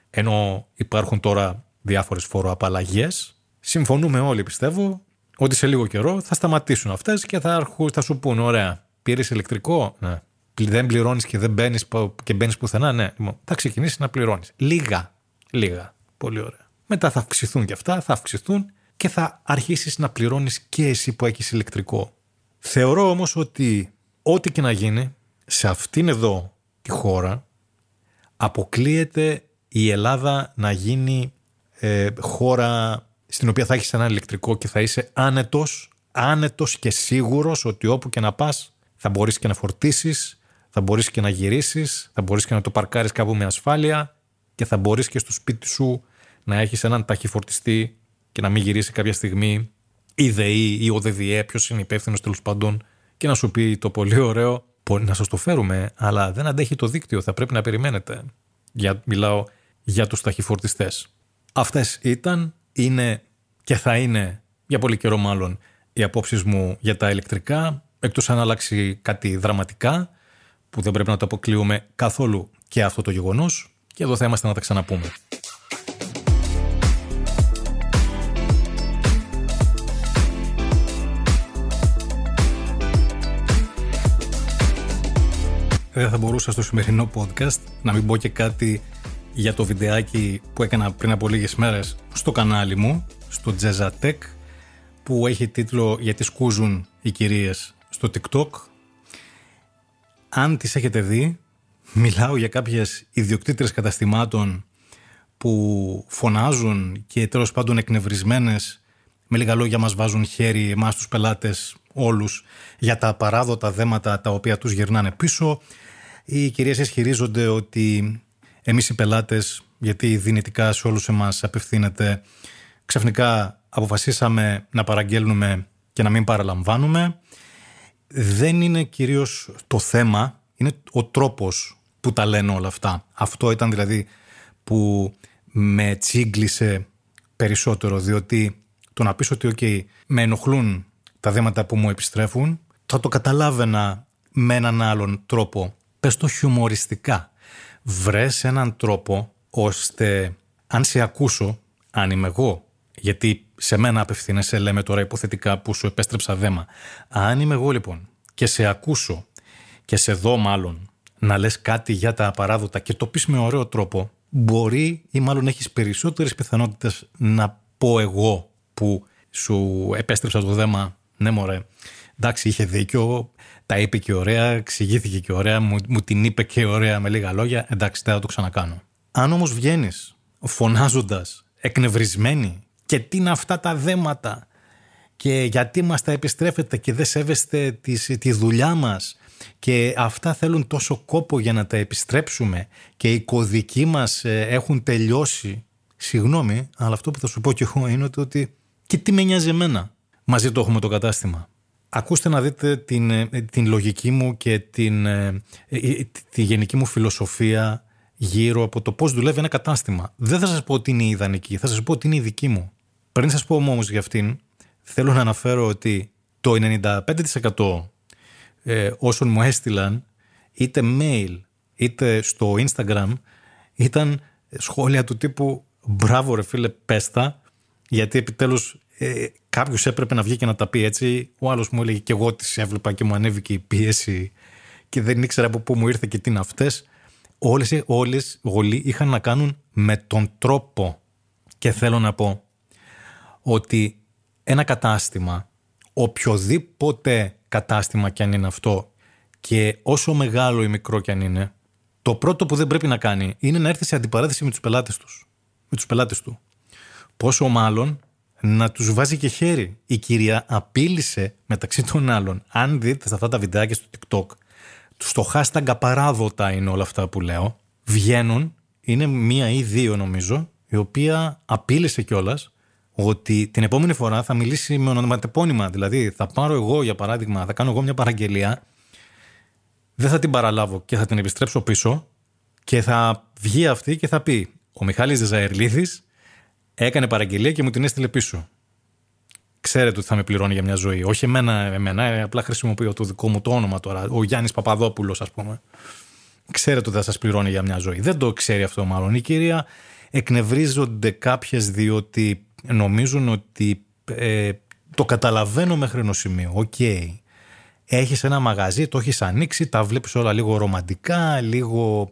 ενώ υπάρχουν τώρα διάφορες φοροαπαλλαγές, συμφωνούμε όλοι πιστεύω ότι σε λίγο καιρό θα σταματήσουν αυτές και θα, αρχού, θα σου πούνε ωραία, πήρες ηλεκτρικό, ναι. δεν πληρώνεις και δεν μπαίνεις και μπαίνεις πουθενά, ναι, λοιπόν, θα ξεκινήσεις να πληρώνεις. Λίγα, λίγα, πολύ ωραία. Μετά θα αυξηθούν και αυτά, θα αυξηθούν και θα αρχίσεις να πληρώνεις και εσύ που έχεις ηλεκτρικό. Θεωρώ όμως ότι ό,τι και να γίνει σε αυτήν εδώ τη χώρα αποκλείεται η Ελλάδα να γίνει ε, χώρα στην οποία θα έχεις ένα ηλεκτρικό και θα είσαι άνετος, άνετος και σίγουρος ότι όπου και να πας θα μπορείς και να φορτίσεις, θα μπορείς και να γυρίσεις, θα μπορείς και να το παρκάρεις κάπου με ασφάλεια και θα μπορείς και στο σπίτι σου να έχεις έναν ταχυφορτιστή και να μην γυρίσεις κάποια στιγμή η ΔΕΗ ή ο ΔΔΕ, ποιος είναι υπεύθυνος τέλος πάντων και να σου πει το πολύ ωραίο να σας το φέρουμε, αλλά δεν αντέχει το δίκτυο, θα πρέπει να περιμένετε. Για, μιλάω για τους ταχυφορτιστές. Αυτές ήταν, είναι και θα είναι για πολύ καιρό μάλλον οι απόψεις μου για τα ηλεκτρικά, εκτός αν αλλάξει κάτι δραματικά, που δεν πρέπει να το αποκλείουμε καθόλου και αυτό το γεγονός και εδώ θα είμαστε να τα ξαναπούμε. Δεν θα μπορούσα στο σημερινό podcast να μην πω και κάτι για το βιντεάκι που έκανα πριν από λίγες μέρες στο κανάλι μου, στο Jezatech, που έχει τίτλο «Γιατί σκούζουν οι κυρίες στο TikTok». Αν τις έχετε δει, μιλάω για κάποιες ιδιοκτήτρες καταστημάτων που φωνάζουν και τέλος πάντων εκνευρισμένες με λίγα λόγια μας βάζουν χέρι εμάς τους πελάτες όλους για τα παράδοτα δέματα τα οποία τους γυρνάνε πίσω οι κυρίες ισχυρίζονται ότι εμείς οι πελάτες, γιατί δυνητικά σε όλους εμάς απευθύνεται, ξαφνικά αποφασίσαμε να παραγγέλνουμε και να μην παραλαμβάνουμε. Δεν είναι κυρίως το θέμα, είναι ο τρόπος που τα λένε όλα αυτά. Αυτό ήταν δηλαδή που με τσίγκλισε περισσότερο, διότι το να πεις ότι okay, με ενοχλούν τα δέματα που μου επιστρέφουν, θα το καταλάβαινα με έναν άλλον τρόπο πες το χιουμοριστικά. Βρες έναν τρόπο ώστε αν σε ακούσω, αν είμαι εγώ, γιατί σε μένα απευθύνεσαι, λέμε τώρα υποθετικά που σου επέστρεψα δέμα. Αν είμαι εγώ λοιπόν και σε ακούσω και σε δω μάλλον να λες κάτι για τα απαράδοτα και το πεις με ωραίο τρόπο, μπορεί ή μάλλον έχεις περισσότερες πιθανότητες να πω εγώ που σου επέστρεψα το δέμα, ναι μωρέ, εντάξει είχε δίκιο, τα είπε και ωραία, εξηγήθηκε και ωραία, μου, μου την είπε και ωραία με λίγα λόγια, εντάξει δεν θα το ξανακάνω. Αν όμως βγαίνεις φωνάζοντας, εκνευρισμένη και τι είναι αυτά τα δέματα; Και γιατί μας τα επιστρέφετε και δεν σέβεστε τη δουλειά μας; Και αυτά θέλουν τόσο κόπο για να τα επιστρέψουμε και οι κωδικοί μας ε, έχουν τελειώσει. Συγγνώμη, αλλά αυτό που θα σου πω κι εγώ είναι ότι και τι με νοιάζει εμένα; Μαζί το έχουμε το κατάστημα. Ακούστε να δείτε την, ε, την λογική μου και την, ε, τη γενική μου φιλοσοφία γύρω από το πώς δουλεύει ένα κατάστημα. Δεν θα σας πω ότι είναι η ιδανική, θα σας πω ότι είναι η δική μου. Πριν σας πω όμως για αυτήν, θέλω να αναφέρω ότι το 95% ε, όσων μου έστειλαν είτε mail είτε στο Instagram ήταν σχόλια του τύπου «Μπράβο ρε φίλε, πέστα», γιατί επιτέλους ε, κάποιος έπρεπε να βγει και να τα πει έτσι. Ο άλλος μου έλεγε και εγώ τις έβλεπα και μου ανέβηκε η πίεση και δεν ήξερα από πού μου ήρθε και τι είναι αυτές. Όλες, όλες όλοι είχαν να κάνουν με τον τρόπο και θέλω να πω ότι ένα κατάστημα, οποιοδήποτε κατάστημα κι αν είναι αυτό και όσο μεγάλο ή μικρό κι αν είναι, το πρώτο που δεν πρέπει να κάνει είναι να έρθει σε αντιπαράθεση με τους πελάτες, τους, με τους πελάτες του. Πόσο μάλλον να τους βάζει και χέρι. Η κυρία απείλησε μεταξύ των άλλων. Αν δείτε σε αυτά τα βιντεάκια στο TikTok, στο hashtag απαράδοτα είναι όλα αυτά που λέω, βγαίνουν, είναι μία ή δύο νομίζω, η οποία απείλησε κιόλας ότι την επόμενη φορά θα μιλήσει με ονοματεπώνυμα. Δηλαδή, θα πάρω εγώ, για παράδειγμα, θα κάνω εγώ μια παραγγελία, δεν θα την παραλάβω και θα την επιστρέψω πίσω και θα βγει αυτή και θα πει «Ο Μιχάλης Δεζαερλίδης έκανε παραγγελία και μου την έστειλε πίσω». Ξέρετε ότι θα με πληρώνει για μια ζωή. Όχι εμένα, εμένα ε, απλά χρησιμοποιώ το δικό μου το όνομα τώρα. Ο Γιάννης Παπαδόπουλος, ας πούμε. Ξέρετε ότι θα σας πληρώνει για μια ζωή. Δεν το ξέρει αυτό μάλλον. Η κυρία εκνευρίζονται κάποιες διότι νομίζουν ότι ε, το καταλαβαίνω μέχρι ενός σημείου. OK. Okay. Έχεις ένα μαγαζί, το έχεις ανοίξει, τα βλέπεις όλα λίγο ρομαντικά, λίγο...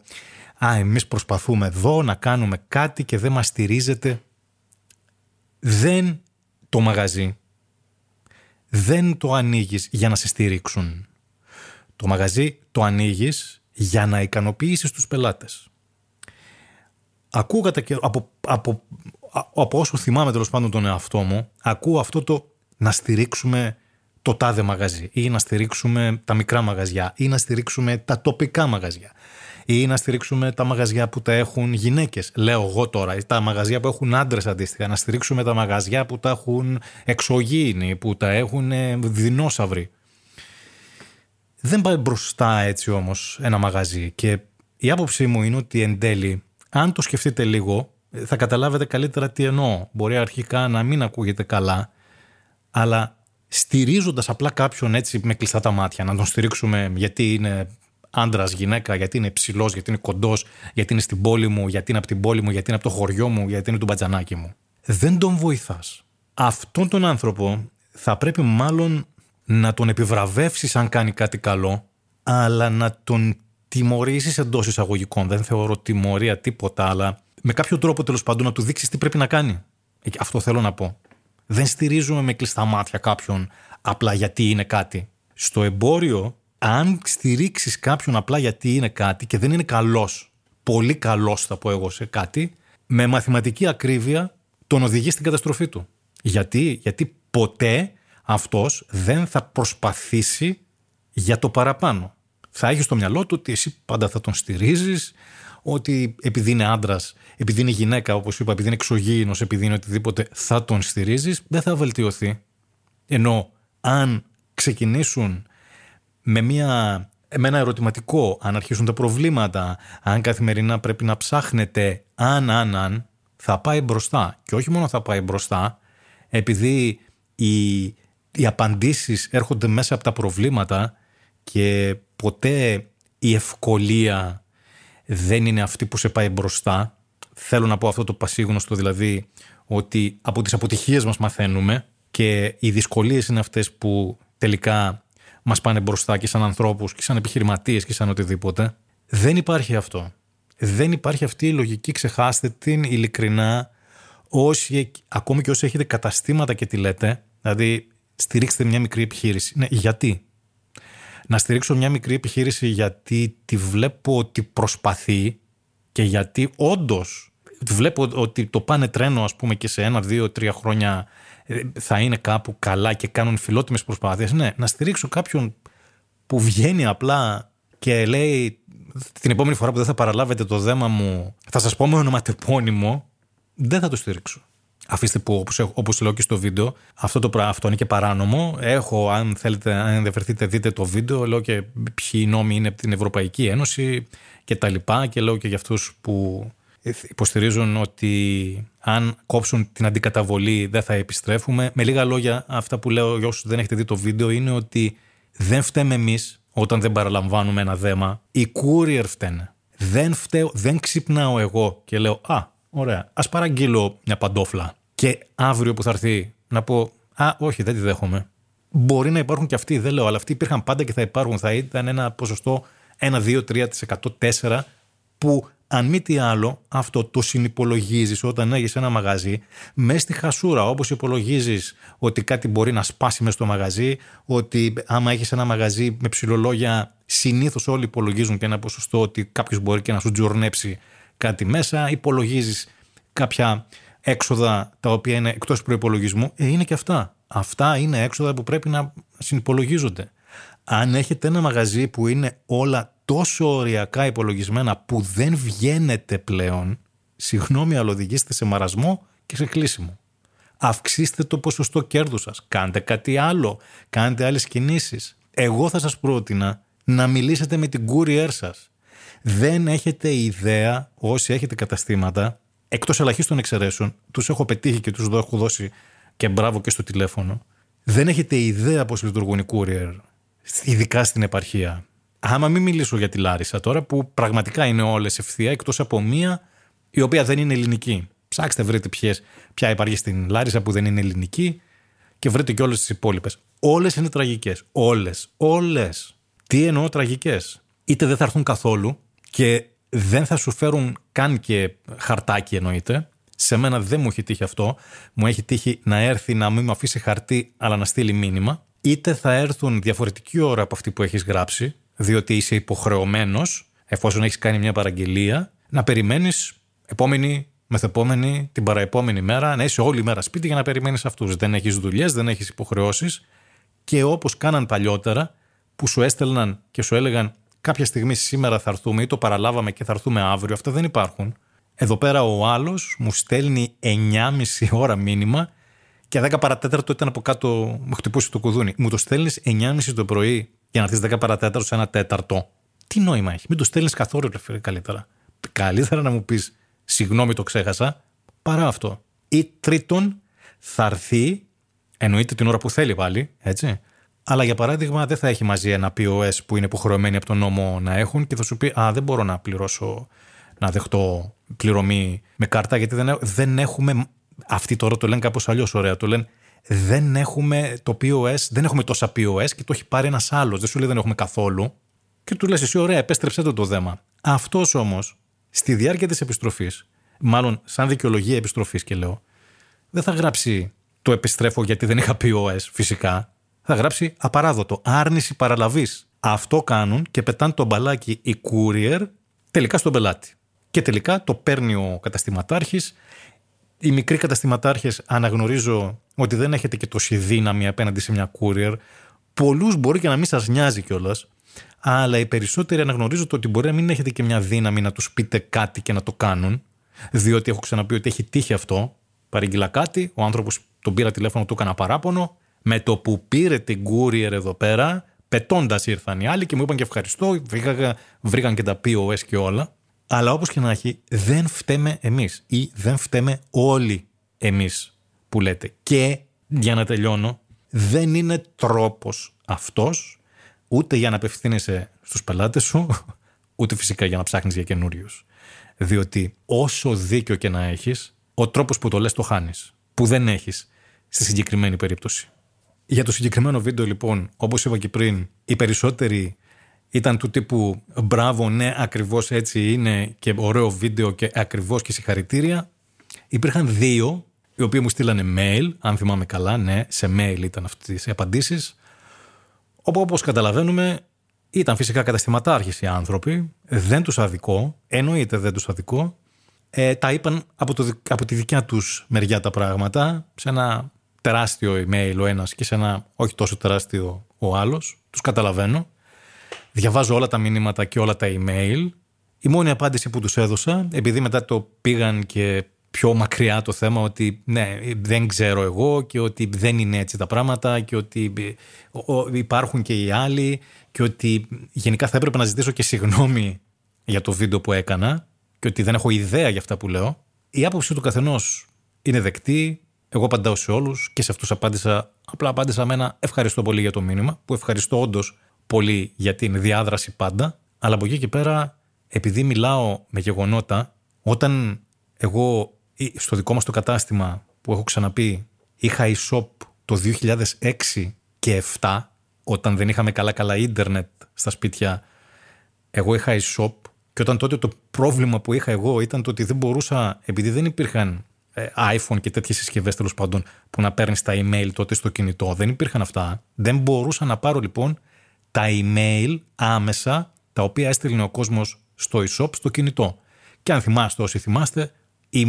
Α, εμείς προσπαθούμε εδώ να κάνουμε κάτι και δεν μας στηρίζετε. Δεν το μαγαζί, δεν το ανοίγεις για να σε στηρίξουν. Το μαγαζί το ανοίγεις για να ικανοποιήσεις τους πελάτες. Ακούω και από, από από όσο θυμάμαι τέλος πάντων τον εαυτό μου, ακούω αυτό το να στηρίξουμε το τάδε μαγαζί ή να στηρίξουμε τα μικρά μαγαζιά ή να στηρίξουμε τα τοπικά μαγαζιά ή να στηρίξουμε τα μαγαζιά που τα έχουν γυναίκες. Λέω εγώ τώρα, τα μαγαζιά που έχουν άντρες αντίστοιχα. Να στηρίξουμε τα μαγαζιά που τα έχουν εξωγήινοι, που τα έχουν δεινόσαυροι. Δεν πάει μπροστά έτσι όμως ένα μαγαζί. Και η άποψή μου είναι ότι εν τέλει, αν το σκεφτείτε λίγο, θα καταλάβετε καλύτερα τι εννοώ. Μπορεί αρχικά να μην ακούγεται καλά, αλλά στηρίζοντας απλά κάποιον έτσι με κλειστά τα μάτια, να τον στηρίξουμε γιατί είναι άντρας, γυναίκα, γιατί είναι ψηλό, γιατί είναι κοντός, γιατί είναι στην πόλη μου, γιατί είναι από την πόλη μου, γιατί είναι από το χωριό μου, γιατί είναι του μπατζανάκι μου. Δεν τον βοηθάς. Αυτόν τον άνθρωπο θα πρέπει μάλλον να τον επιβραβεύσεις αν κάνει κάτι καλό, αλλά να τον τιμωρήσεις εντός εισαγωγικών. Δεν θεωρώ τιμωρία τίποτα, αλλά με κάποιο τρόπο τέλος πάντων να του δείξεις τι πρέπει να κάνει. Ε, αυτό θέλω να πω. Δεν στηρίζουμε με κλειστά μάτια κάποιον απλά γιατί είναι κάτι. Στο εμπόριο, αν στηρίξεις κάποιον απλά γιατί είναι κάτι και δεν είναι καλός, πολύ καλός θα πω εγώ σε κάτι, με μαθηματική ακρίβεια τον οδηγείς στην καταστροφή του. Γιατί, γιατί ποτέ αυτός δεν θα προσπαθήσει για το παραπάνω. Θα έχει στο μυαλό του ότι εσύ πάντα θα τον στηρίζεις, ότι επειδή είναι άντρας, επειδή είναι γυναίκα, όπως είπα, επειδή είναι εξωγήινος, επειδή είναι οτιδήποτε, θα τον στηρίζεις, δεν θα βελτιωθεί. Ενώ αν ξεκινήσουν με, μια, με ένα ερωτηματικό, αν αρχίσουν τα προβλήματα, αν καθημερινά πρέπει να ψάχνετε, αν, αν, αν, θα πάει μπροστά. Και όχι μόνο θα πάει μπροστά, επειδή οι, οι απαντήσεις έρχονται μέσα από τα προβλήματα και ποτέ η ευκολία δεν είναι αυτή που σε πάει μπροστά. θέλω να πω αυτό το πασίγνωστο, δηλαδή ότι από τις αποτυχίες μας μαθαίνουμε και οι δυσκολίες είναι αυτές που τελικά μας πάνε μπροστά και σαν ανθρώπους και σαν επιχειρηματίες και σαν οτιδήποτε. Δεν υπάρχει αυτό. Δεν υπάρχει αυτή η λογική, ξεχάστε την ειλικρινά, όσοι, ακόμη και όσοι έχετε καταστήματα και τη λέτε, δηλαδή στηρίξτε μια μικρή επιχείρηση. Ναι, γιατί; Να στηρίξω μια μικρή επιχείρηση γιατί τη βλέπω ότι προσπαθεί και γιατί όντως βλέπω ότι το πάνε τρένο ας πούμε και σε ένα, δύο, τρία χρόνια ε, θα είναι κάπου καλά και κάνουν φιλότιμες προσπάθειες. Ναι, να στηρίξω κάποιον που βγαίνει απλά και λέει την επόμενη φορά που δεν θα παραλάβετε το δέμα μου θα σας πω με ονοματεπώνυμο δεν θα το στηρίξω. Αφήστε που όπως, όπως λέω και στο βίντεο αυτό, το, αυτό είναι και παράνομο. Έχω αν θέλετε αν ενδιαφερθείτε δείτε το βίντεο λέω και ποιοι νόμοι είναι από την Ευρωπαϊκή Ένωση και τα λοιπά και λέω και για αυτούς που υποστηρίζουν ότι αν κόψουν την αντικαταβολή δεν θα επιστρέφουμε. Με λίγα λόγια αυτά που λέω για όσους δεν έχετε δει το βίντεο είναι ότι δεν φταίμε εμείς όταν δεν παραλαμβάνουμε ένα δέμα. Οι courier φταίνε. Δεν, φταίω, δεν ξυπνάω εγώ και λέω «Α, Ωραία. Α παραγγείλω μια παντόφλα και αύριο που θα έρθει να πω Α, όχι, δεν τη δέχομαι. Μπορεί να υπάρχουν και αυτοί, δεν λέω, αλλά αυτοί υπήρχαν πάντα και θα υπάρχουν. Θα ήταν ένα ποσοστό 1, 2, 3%, 4% που αν μη τι άλλο, αυτό το συνυπολογίζεις όταν έχεις ένα μαγαζί μέσα στη χασούρα. Όπως υπολογίζεις ότι κάτι μπορεί να σπάσει μέσα στο μαγαζί, ότι άμα έχεις ένα μαγαζί με ψηλολόγια, συνήθως όλοι υπολογίζουν και ένα ποσοστό ότι κάποιος μπορεί και να σου τζορνέψει κάτι μέσα, υπολογίζεις κάποια έξοδα τα οποία είναι εκτός προπολογισμού. Ε, είναι και αυτά. Αυτά είναι έξοδα που πρέπει να συνυπολογίζονται. Αν έχετε ένα μαγαζί που είναι όλα τόσο οριακά υπολογισμένα που δεν βγαίνετε πλέον, συγγνώμη, αλλά οδηγήστε σε μαρασμό και σε κλείσιμο. Αυξήστε το ποσοστό κέρδους σας. Κάντε κάτι άλλο. Κάντε άλλες κινήσεις. Εγώ θα σας πρότεινα να μιλήσετε με την courier σας. Δεν έχετε ιδέα όσοι έχετε καταστήματα, εκτός ελαχίστων εξαιρέσεων, τους έχω πετύχει και τους έχω δώσει και μπράβο και στο τηλέφωνο. Δεν έχετε ιδέα πώς λειτουργούν οι courier, ειδικά στην επαρχία. Άμα μην μιλήσω για τη Λάρισα τώρα, που πραγματικά είναι όλες ευθεία, εκτός από μία η οποία δεν είναι ελληνική. Ψάξτε, βρείτε ποιες, ποια υπάρχει στην Λάρισα που δεν είναι ελληνική και βρείτε και όλες τις υπόλοιπες. Όλες είναι τραγικές. Όλες. Όλες. Τι εννοώ τραγικές; Είτε δεν θα έρθουν καθόλου, και δεν θα σου φέρουν καν και χαρτάκι εννοείται. Σε μένα δεν μου έχει τύχει αυτό. Μου έχει τύχει να έρθει να μην μου αφήσει χαρτί, αλλά να στείλει μήνυμα. Είτε θα έρθουν διαφορετική ώρα από αυτή που έχεις γράψει, διότι είσαι υποχρεωμένος, εφόσον έχεις κάνει μια παραγγελία, να περιμένεις επόμενη, μεθεπόμενη, την παραεπόμενη μέρα, να είσαι όλη μέρα σπίτι για να περιμένεις αυτούς. Δεν έχεις δουλειές, δεν έχεις υποχρεώσεις. Και όπως κάναν παλιότερα, που σου έστελναν και σου έλεγαν κάποια στιγμή σήμερα θα έρθουμε ή το παραλάβαμε και θα έρθουμε αύριο. Αυτά δεν υπάρχουν. Εδώ πέρα ο άλλος μου στέλνει 9,5 ώρα μήνυμα και 10 παρατέταρτο ήταν από κάτω, μου χτυπούσε το κουδούνι. Μου το στέλνεις 9,5 το πρωί για να έρθει 10 παρατέταρτο σε ένα τέταρτο. Τι νόημα έχει; Μην το στέλνεις καθόλου, ρε καλύτερα. Καλύτερα να μου πεις συγγνώμη, το ξέχασα, παρά αυτό. Ή τρίτον, θα έρθει, εννοείται την ώρα που θέλει πάλι, έτσι. Αλλά για παράδειγμα δεν θα έχει μαζί ένα POS που είναι υποχρεωμένοι από τον νόμο να έχουν και θα σου πει Α, δεν μπορώ να πληρώσω, να δεχτώ πληρωμή με κάρτα γιατί δεν, δεν έχουμε. Αυτοί τώρα το λένε κάπως αλλιώς ωραία. Το λένε δεν έχουμε το POS, δεν έχουμε τόσα POS και το έχει πάρει ένας άλλος. Δεν σου λέει δεν έχουμε καθόλου. Και του λες εσύ, ωραία, επέστρεψέ το το δέμα. Αυτός όμως στη διάρκεια της επιστροφής, μάλλον σαν δικαιολογία επιστροφής και λέω, δεν θα γράψει το επιστρέφω γιατί δεν είχα POS φυσικά θα γράψει απαράδοτο, άρνηση παραλαβής. Αυτό κάνουν και πετάνε το μπαλάκι οι courier τελικά στον πελάτη. Και τελικά το παίρνει ο καταστηματάρχης. Οι μικροί καταστηματάρχες αναγνωρίζω ότι δεν έχετε και τόση δύναμη απέναντι σε μια courier. Πολλούς μπορεί και να μην σας νοιάζει κιόλας. Αλλά οι περισσότεροι αναγνωρίζω ότι μπορεί να μην έχετε και μια δύναμη να τους πείτε κάτι και να το κάνουν. Διότι έχω ξαναπεί ότι έχει τύχει αυτό. Παρήγγειλα κάτι, ο άνθρωπος τον πήρα τηλέφωνο, του έκανα παράπονο. Με το που πήρε την courier εδώ πέρα, πετώντας ήρθαν οι άλλοι και μου είπαν και ευχαριστώ, βρήκαν, βρήκαν και τα POS και όλα. Αλλά όπως και να έχει, δεν φταίμε εμείς ή δεν φταίμε όλοι εμείς που λέτε. Και για να τελειώνω, δεν είναι τρόπος αυτός ούτε για να απευθύνεσαι στους πελάτες σου, ούτε φυσικά για να ψάχνεις για καινούριους. Διότι όσο δίκιο και να έχεις, ο τρόπος που το λες το χάνεις. Που δεν έχεις στη συγκεκριμένη περίπτωση. Για το συγκεκριμένο βίντεο, λοιπόν, όπως είπα και πριν, οι περισσότεροι ήταν του τύπου μπράβο, ναι, ακριβώς έτσι είναι και ωραίο βίντεο και ακριβώς και συγχαρητήρια. Υπήρχαν δύο οι οποίοι μου στείλανε mail, αν θυμάμαι καλά, ναι, σε mail ήταν αυτές οι απαντήσεις. Όπου όπως καταλαβαίνουμε, ήταν φυσικά καταστηματάρχες οι άνθρωποι, δεν τους αδικό, εννοείται δεν τους αδικό. Ε, τα είπαν από, το, από τη δικιά τους μεριά τα πράγματα, σε ένα τεράστιο email ο ένας και σε ένα όχι τόσο τεράστιο ο άλλος. Τους καταλαβαίνω. Διαβάζω όλα τα μηνύματα και όλα τα email. Η μόνη απάντηση που τους έδωσα, επειδή μετά το πήγαν και πιο μακριά το θέμα ότι ναι, δεν ξέρω εγώ και ότι δεν είναι έτσι τα πράγματα και ότι υπάρχουν και οι άλλοι και ότι γενικά θα έπρεπε να ζητήσω και συγγνώμη για το βίντεο που έκανα και ότι δεν έχω ιδέα για αυτά που λέω. Η άποψη του καθενός είναι δεκτή, εγώ απαντάω σε όλους και σε αυτούς απάντησα, απλά απάντησα με ένα ευχαριστώ πολύ για το μήνυμα, που ευχαριστώ όντως πολύ για την διάδραση πάντα, αλλά από εκεί και πέρα, επειδή μιλάω με γεγονότα, όταν εγώ στο δικό μας το κατάστημα που έχω ξαναπεί είχα e-shop το 2006 και 7 όταν δεν είχαμε καλά καλά ίντερνετ στα σπίτια εγώ είχα e-shop και όταν τότε το πρόβλημα που είχα εγώ ήταν το ότι δεν μπορούσα επειδή δεν υπήρχαν ε, iPhone και τέτοιες συσκευές τέλος πάντων που να παίρνεις τα email τότε στο κινητό δεν υπήρχαν αυτά δεν μπορούσα να πάρω λοιπόν τα email άμεσα τα οποία έστειλε ο κόσμος στο e-shop στο κινητό και αν θυμάστε όσοι θυμάστε η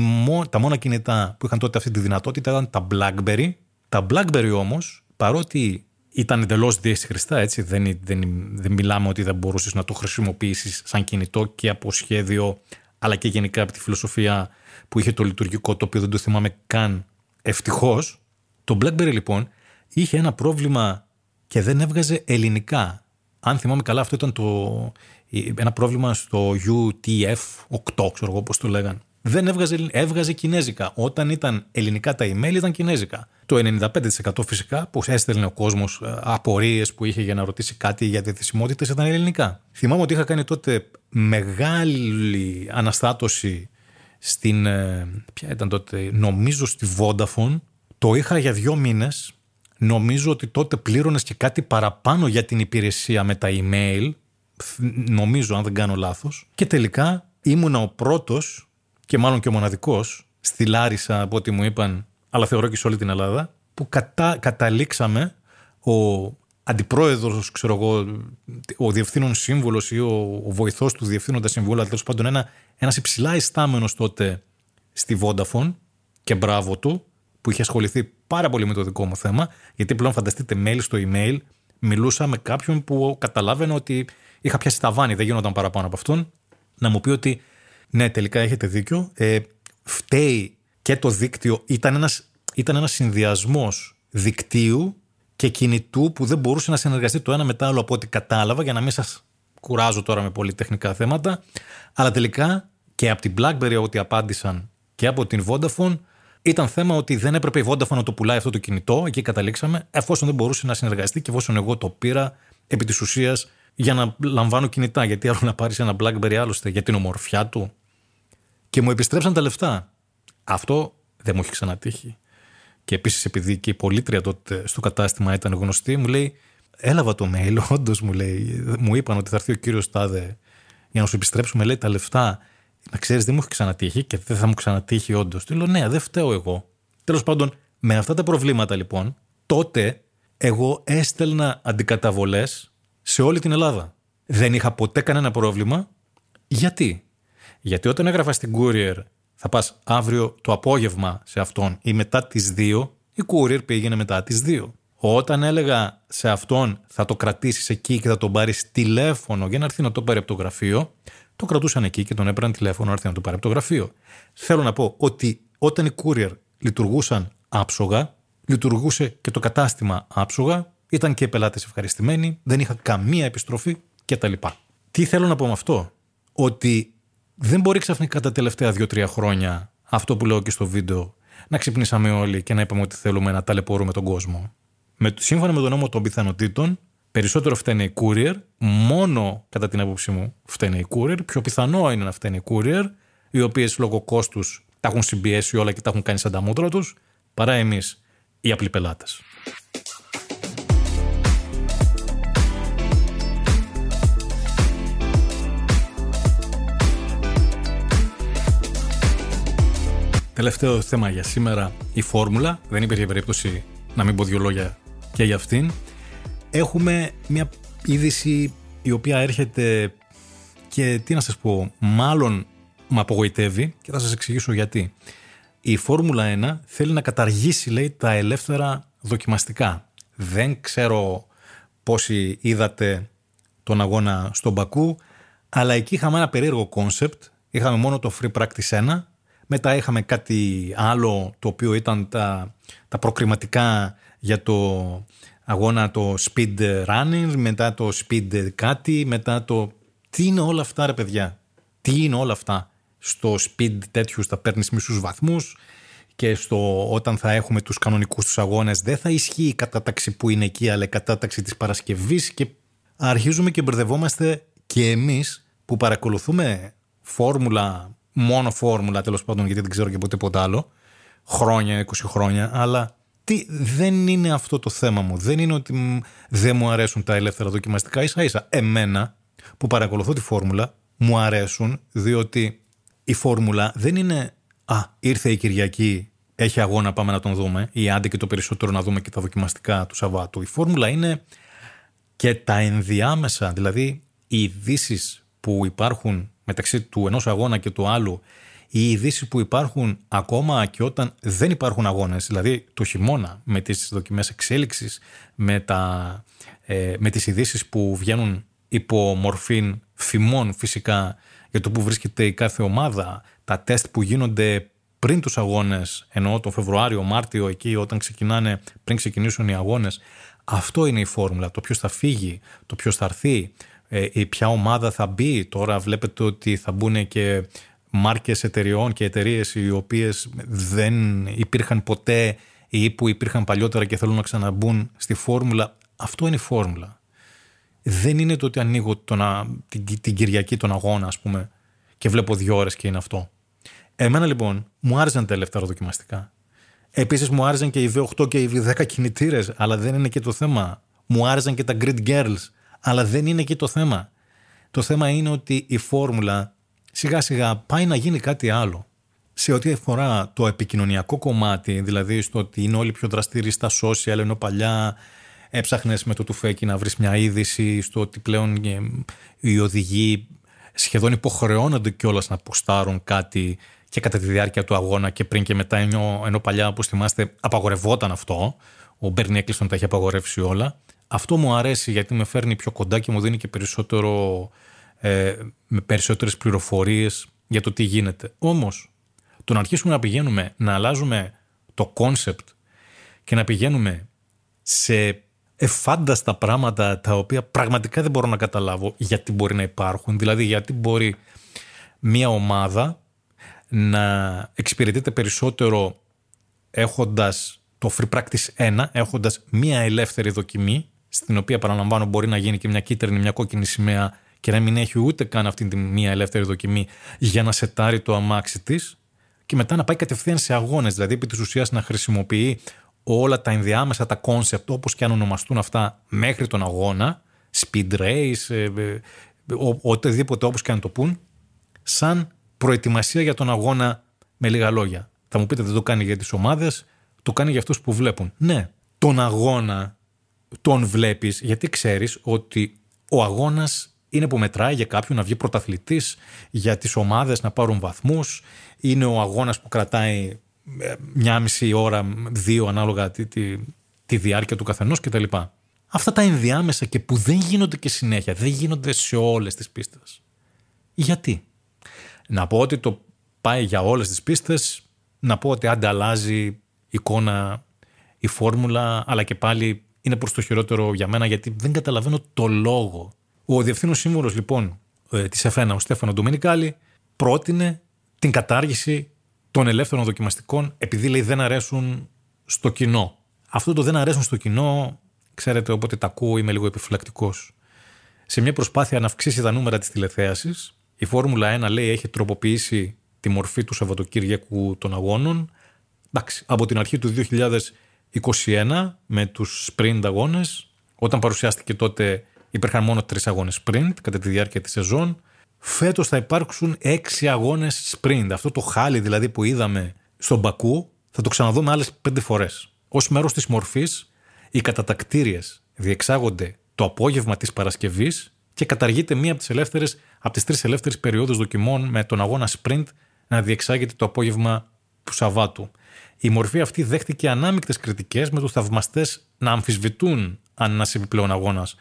τα μόνα κινητά που είχαν τότε αυτή τη δυνατότητα ήταν τα BlackBerry. Τα BlackBerry όμως, παρότι ήταν εντελώς δύσχριστα, έτσι, δεν, δεν, δεν μιλάμε ότι δεν μπορούσες να το χρησιμοποιήσεις σαν κινητό και από σχέδιο, αλλά και γενικά από τη φιλοσοφία που είχε το λειτουργικό, το οποίο δεν το θυμάμαι καν ευτυχώς. Το BlackBerry λοιπόν είχε ένα πρόβλημα και δεν έβγαζε ελληνικά. Αν θυμάμαι καλά, αυτό ήταν το, ένα πρόβλημα στο UTF-8, ξέρω εγώ πώς το λέγανε δεν έβγαζε, έβγαζε κινέζικα. Όταν ήταν ελληνικά τα email ήταν κινέζικα. Το 95% φυσικά που έστελνε ο κόσμος ε, απορίες που είχε για να ρωτήσει κάτι για διαθεσιμότητες ήταν ελληνικά. Θυμάμαι ότι είχα κάνει τότε μεγάλη αναστάτωση στην. Ε, ποια ήταν τότε, νομίζω στη Vodafone. Το είχα για δύο μήνες. Νομίζω ότι τότε πλήρωνες και κάτι παραπάνω για την υπηρεσία με τα email. Νομίζω, αν δεν κάνω λάθος. Και τελικά ήμουνα ο πρώτος και μάλλον και ο μοναδικός στη Λάρισα από ό,τι μου είπαν, αλλά θεωρώ και σε όλη την Ελλάδα, που κατά, καταλήξαμε ο αντιπρόεδρος, ξέρω εγώ, ο διευθύνων σύμβουλος ή ο, ο βοηθός του διευθύνοντα συμβούλου, αλλά τέλος πάντων ένα ένας υψηλά ιστάμενο τότε στη Vodafone και μπράβο του, που είχε ασχοληθεί πάρα πολύ με το δικό μου θέμα, γιατί πλέον φανταστείτε mail στο email, μιλούσα με κάποιον που καταλάβαινε ότι είχα πιάσει τα βάνη, δεν γίνονταν παραπάνω από αυτόν, να μου πει ότι ναι, τελικά έχετε δίκιο. Ε, φταίει και το δίκτυο. Ήταν ένας, ήταν ένας συνδυασμός δικτύου και κινητού που δεν μπορούσε να συνεργαστεί το ένα με το άλλο από ό,τι κατάλαβα για να μην σας κουράζω τώρα με πολύ τεχνικά θέματα. Αλλά τελικά και από την BlackBerry ό,τι απάντησαν και από την Vodafone ήταν θέμα ότι δεν έπρεπε η Vodafone να το πουλάει αυτό το κινητό. Εκεί καταλήξαμε, εφόσον δεν μπορούσε να συνεργαστεί και εφόσον εγώ το πήρα επί της ουσίας για να λαμβάνω κινητά. Γιατί άλλο να πάρεις ένα Blackberry άλλωστε για την ομορφιά του. Και μου επιστρέψαν τα λεφτά. Αυτό δεν μου έχει ξανατύχει. Και επίσης, επειδή και η πολίτρια τότε στο κατάστημα ήταν γνωστή, μου λέει: Έλαβα το mail, όντως μου λέει. Μου είπαν ότι θα έρθει ο κύριος Τάδε για να σου επιστρέψουμε, λέει, τα λεφτά. Να ξέρεις, δεν μου έχει ξανατύχει και δεν θα μου ξανατύχει, όντως. Του λέω: Ναι, δεν φταίω εγώ. Τέλος πάντων, με αυτά τα προβλήματα λοιπόν, τότε εγώ έστελνα αντικαταβολές σε όλη την Ελλάδα. Δεν είχα ποτέ κανένα πρόβλημα. Γιατί; Γιατί όταν έγραφα στην Courier θα πας αύριο το απόγευμα σε αυτόν ή μετά τις 2, η Courier πήγαινε μετά τις 2. Όταν έλεγα σε αυτόν θα το κρατήσεις εκεί και θα τον πάρεις τηλέφωνο για να έρθει να το πάρει από το γραφείο, το κρατούσαν εκεί και τον έπαιρναν τηλέφωνο να έρθει να το πάρει από το γραφείο. Θέλω να πω ότι όταν οι Courier λειτουργούσαν άψογα, λειτουργούσε και το κατάστημα άψογα ήταν και οι πελάτες ευχαριστημένοι, δεν είχα καμία επιστροφή κτλ. Τι θέλω να πω με αυτό, ότι δεν μπορεί ξαφνικά τα τελευταία δύο-τρία χρόνια αυτό που λέω και στο βίντεο να ξυπνήσαμε όλοι και να είπαμε ότι θέλουμε να ταλαιπωρούμε τον κόσμο. Με, σύμφωνα με τον νόμο των πιθανότητων, περισσότερο φταίνει η courier, μόνο κατά την άποψή μου φταίνει η courier, πιο πιθανό είναι να φταίνει η courier οι οποίες λόγω κόστους τα έχουν συμπιέσει όλα και τα έχουν κάνει σαν τα μούτρα τους, παρά εμείς οι απλοί πελάτες. Τελευταίο θέμα για σήμερα, η φόρμουλα. Δεν υπήρχε περίπτωση να μην πω δύο λόγια και για αυτήν. Έχουμε μια είδηση η οποία έρχεται και τι να σας πω, μάλλον με απογοητεύει και θα σας εξηγήσω γιατί. Η Φόρμουλα 1 θέλει να καταργήσει, λέει, τα ελεύθερα δοκιμαστικά. Δεν ξέρω πόσοι είδατε τον αγώνα στον Μπακού, αλλά εκεί είχαμε ένα περίεργο κόνσεπτ. Είχαμε μόνο το Free Practice 1, μετά είχαμε κάτι άλλο το οποίο ήταν τα, τα προκριματικά για το αγώνα το speed running, μετά το speed κάτι, μετά το... Τι είναι όλα αυτά ρε παιδιά, τι είναι όλα αυτά. Στο speed τέτοιους θα παίρνεις μισούς βαθμούς και στο όταν θα έχουμε τους κανονικούς τους αγώνες δεν θα ισχύει η κατάταξη που είναι εκεί αλλά η κατάταξη της Παρασκευής και αρχίζουμε και μπερδευόμαστε και εμείς που παρακολουθούμε φόρμουλα, μόνο φόρμουλα τέλος πάντων γιατί δεν ξέρω και ποτέ ποτέ άλλο, χρόνια, 20 χρόνια, αλλά τι, δεν είναι αυτό το θέμα μου. Δεν είναι ότι δεν μου αρέσουν τα ελεύθερα δοκιμαστικά. Ίσα ίσα εμένα που παρακολουθώ τη φόρμουλα μου αρέσουν διότι η φόρμουλα δεν είναι «Α, ήρθε η Κυριακή, έχει αγώνα, πάμε να τον δούμε» ή «Άντε και το περισσότερο να δούμε και τα δοκιμαστικά του Σαββάτου». Η φόρμουλα είναι και τα ενδιάμεσα, δηλαδή οι ειδήσεις που υπάρχουν μεταξύ του ενός αγώνα και του άλλου οι ειδήσει που υπάρχουν ακόμα και όταν δεν υπάρχουν αγώνες, δηλαδή το χειμώνα με τις δοκιμές εξέλιξης, με, τα, ε, με τις ειδήσεις που βγαίνουν υπό μορφή φημών φυσικά για το που βρίσκεται η κάθε ομάδα, τα τεστ που γίνονται πριν τους αγώνες, εννοώ τον Φεβρουάριο, Μάρτιο, εκεί όταν ξεκινάνε, πριν ξεκινήσουν οι αγώνες, αυτό είναι η φόρμουλα, το ποιος θα φύγει, το ποιος θα έρθει, ε, ποια ομάδα θα μπει. Τώρα βλέπετε ότι θα μπουν και μάρκες εταιριών και εταιρείες οι οποίες δεν υπήρχαν ποτέ ή που υπήρχαν παλιότερα και θέλουν να ξαναμπούν στη φόρμουλα. Αυτό είναι η φόρμουλα. Δεν είναι το ότι ανοίγω τον, την, την Κυριακή τον αγώνα ας πούμε και βλέπω δύο ώρες και είναι αυτό. Εμένα λοιπόν μου άρεσαν τα ελεύθερα δοκιμαστικά. Επίσης μου άρεσαν και οι V8 και οι V10 κινητήρες, αλλά δεν είναι και το θέμα. Μου άρεσαν και τα Grid Girls, αλλά δεν είναι και το θέμα. Το θέμα είναι ότι η φόρμουλα σιγά σιγά πάει να γίνει κάτι άλλο. Σε ό,τι αφορά το επικοινωνιακό κομμάτι, δηλαδή στο ότι είναι όλοι πιο δραστήριοι στα social, ενώ παλιά έψαχνες με το τουφέκι να βρεις μια είδηση, στο ότι πλέον ε, οι οδηγοί σχεδόν υποχρεώνονται κιόλας να αποστάρουν κάτι και κατά τη διάρκεια του αγώνα και πριν και μετά, ενώ, ενώ παλιά, όπως θυμάστε, απαγορευόταν αυτό. Ο Μπέρνι Έκλεστον τα έχει απαγορεύσει όλα. Αυτό μου αρέσει γιατί με φέρνει πιο κοντά και μου δίνει και περισσότερο ε, με περισσότερες πληροφορίες για το τι γίνεται. Όμως, το να αρχίσουμε να πηγαίνουμε, να αλλάζουμε το κόνσεπτ και να πηγαίνουμε σε αφάνταστα πράγματα τα οποία πραγματικά δεν μπορώ να καταλάβω γιατί μπορεί να υπάρχουν. Δηλαδή γιατί μπορεί μια ομάδα να εξυπηρετείται περισσότερο έχοντας το Free Practice 1, έχοντας μια ελεύθερη δοκιμή στην οποία επαναλαμβάνω μπορεί να γίνει και μια κίτρινη, μια κόκκινη σημαία και να μην έχει ούτε καν αυτή τη μία ελεύθερη δοκιμή για να σετάρει το αμάξι της και μετά να πάει κατευθείαν σε αγώνες. Δηλαδή, επί της ουσίας να χρησιμοποιεί όλα τα ενδιάμεσα, τα κόνσεπτ, όπως και αν ονομαστούν αυτά, μέχρι τον αγώνα, speed race, ε, ε, οτιδήποτε όπως και αν το πούν, σαν προετοιμασία για τον αγώνα με λίγα λόγια. Θα μου πείτε δεν το κάνει για τις ομάδες, το κάνει για αυτούς που βλέπουν. Ναι, τον αγώνα τον βλέπεις γιατί ξέρεις ότι ο αγώνας είναι που μετράει για κάποιον να βγει πρωταθλητής, για τις ομάδες να πάρουν βαθμούς. Είναι ο αγώνας που κρατάει ε, μια μισή ώρα, δύο ανάλογα τη, τη, τη διάρκεια του καθενός κτλ. Αυτά τα ενδιάμεσα και που δεν γίνονται και συνέχεια, δεν γίνονται σε όλες τις πίστες. Γιατί; Να πω ότι το πάει για όλες τις πίστες, να πω ότι ανταλλάζει εικόνα η φόρμουλα, αλλά και πάλι είναι προς το χειρότερο για μένα γιατί δεν καταλαβαίνω το λόγο ο διευθύνων σύμβουλο λοιπόν ε, της ΕΦΕΝΑ, ο Στέφανο Ντομινικάλη, πρότεινε την κατάργηση των ελεύθερων δοκιμαστικών επειδή λέει δεν αρέσουν στο κοινό. Αυτό το δεν αρέσουν στο κοινό, ξέρετε, όποτε τα ακούω είμαι λίγο επιφυλακτικός. Σε μια προσπάθεια να αυξήσει τα νούμερα της τηλεθέασης, η Φόρμουλα 1 λέει έχει τροποποιήσει τη μορφή του Σαββατοκύριακου των αγώνων. Εντάξει, από την αρχή του 2021 με τους sprint αγώνες, όταν παρουσιάστηκε τότε υπήρχαν μόνο τρεις αγώνες sprint κατά τη διάρκεια της σεζόν. Φέτος θα υπάρξουν έξι αγώνες sprint. Αυτό το χάλι δηλαδή που είδαμε στον Μπακού θα το ξαναδούμε άλλες πέντε φορές. Ως μέρος της μορφής, οι κατατακτήριες διεξάγονται το απόγευμα της Παρασκευής και καταργείται μία από τις, ελεύθερες, από τις τρεις ελεύθερες περιόδους δοκιμών με τον αγώνα sprint να διεξάγεται το απόγευμα του Σαββάτου. Η μορφή αυτή δέχτηκε ανάμεικτες κριτικές με τους θαυμαστές να αμφισβητούν αν ένας επιπλέον αγώνας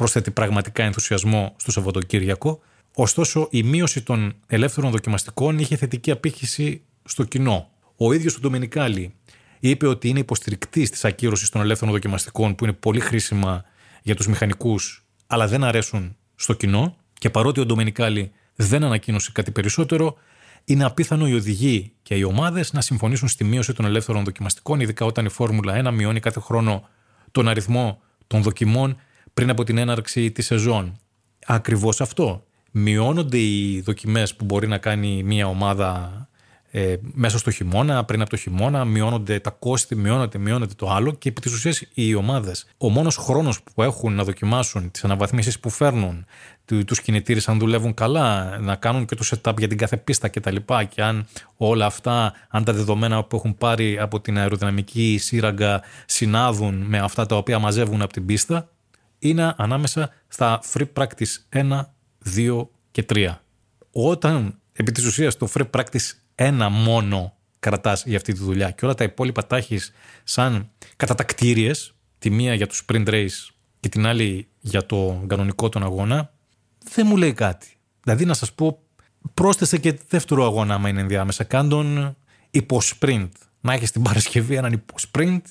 προσθέτει πραγματικά ενθουσιασμό στο Σαββατοκύριακο. Ωστόσο, η μείωση των ελεύθερων δοκιμαστικών είχε θετική απήχηση στο κοινό. Ο ίδιος ο Ντομινικάλη είπε ότι είναι υποστηρικτής της ακύρωσης των ελεύθερων δοκιμαστικών που είναι πολύ χρήσιμα για τους μηχανικούς, αλλά δεν αρέσουν στο κοινό. Και παρότι ο Ντομινικάλη δεν ανακοίνωσε κάτι περισσότερο, είναι απίθανο οι οδηγοί και οι ομάδες να συμφωνήσουν στη μείωση των ελεύθερων δοκιμαστικών, ειδικά όταν η Φόρμουλα 1 μειώνει κάθε χρόνο τον αριθμό των δοκιμών πριν από την έναρξη της σεζόν. Ακριβώς αυτό. Μειώνονται οι δοκιμές που μπορεί να κάνει μια ομάδα ε, μέσα στο χειμώνα, πριν από το χειμώνα, μειώνονται τα κόστη, μειώνεται, μειώνεται το άλλο και επί της ουσίας οι ομάδες, ο μόνος χρόνος που έχουν να δοκιμάσουν τις αναβαθμίσεις που φέρνουν, του κινητήρες αν δουλεύουν καλά, να κάνουν και το setup για την κάθε πίστα κτλ. Και, και αν όλα αυτά, αν τα δεδομένα που έχουν πάρει από την αεροδυναμική σύραγγα συνάδουν με αυτά τα οποία μαζεύουν από την πίστα, είναι ανάμεσα στα free practice 1, 2 και 3. Όταν επί της ουσίας το free practice ένα μόνο κρατάς για αυτή τη δουλειά και όλα τα υπόλοιπα τα έχεις σαν κατατακτήριε, τη μία για το sprint race και την άλλη για το κανονικό τον αγώνα, δεν μου λέει κάτι. Δηλαδή να σας πω, πρόσθεσε και δεύτερο αγώνα, άμα είναι ενδιάμεσα. Κάν τον υποσπριντ. Να έχεις την Παρασκευή έναν υποσπριντ,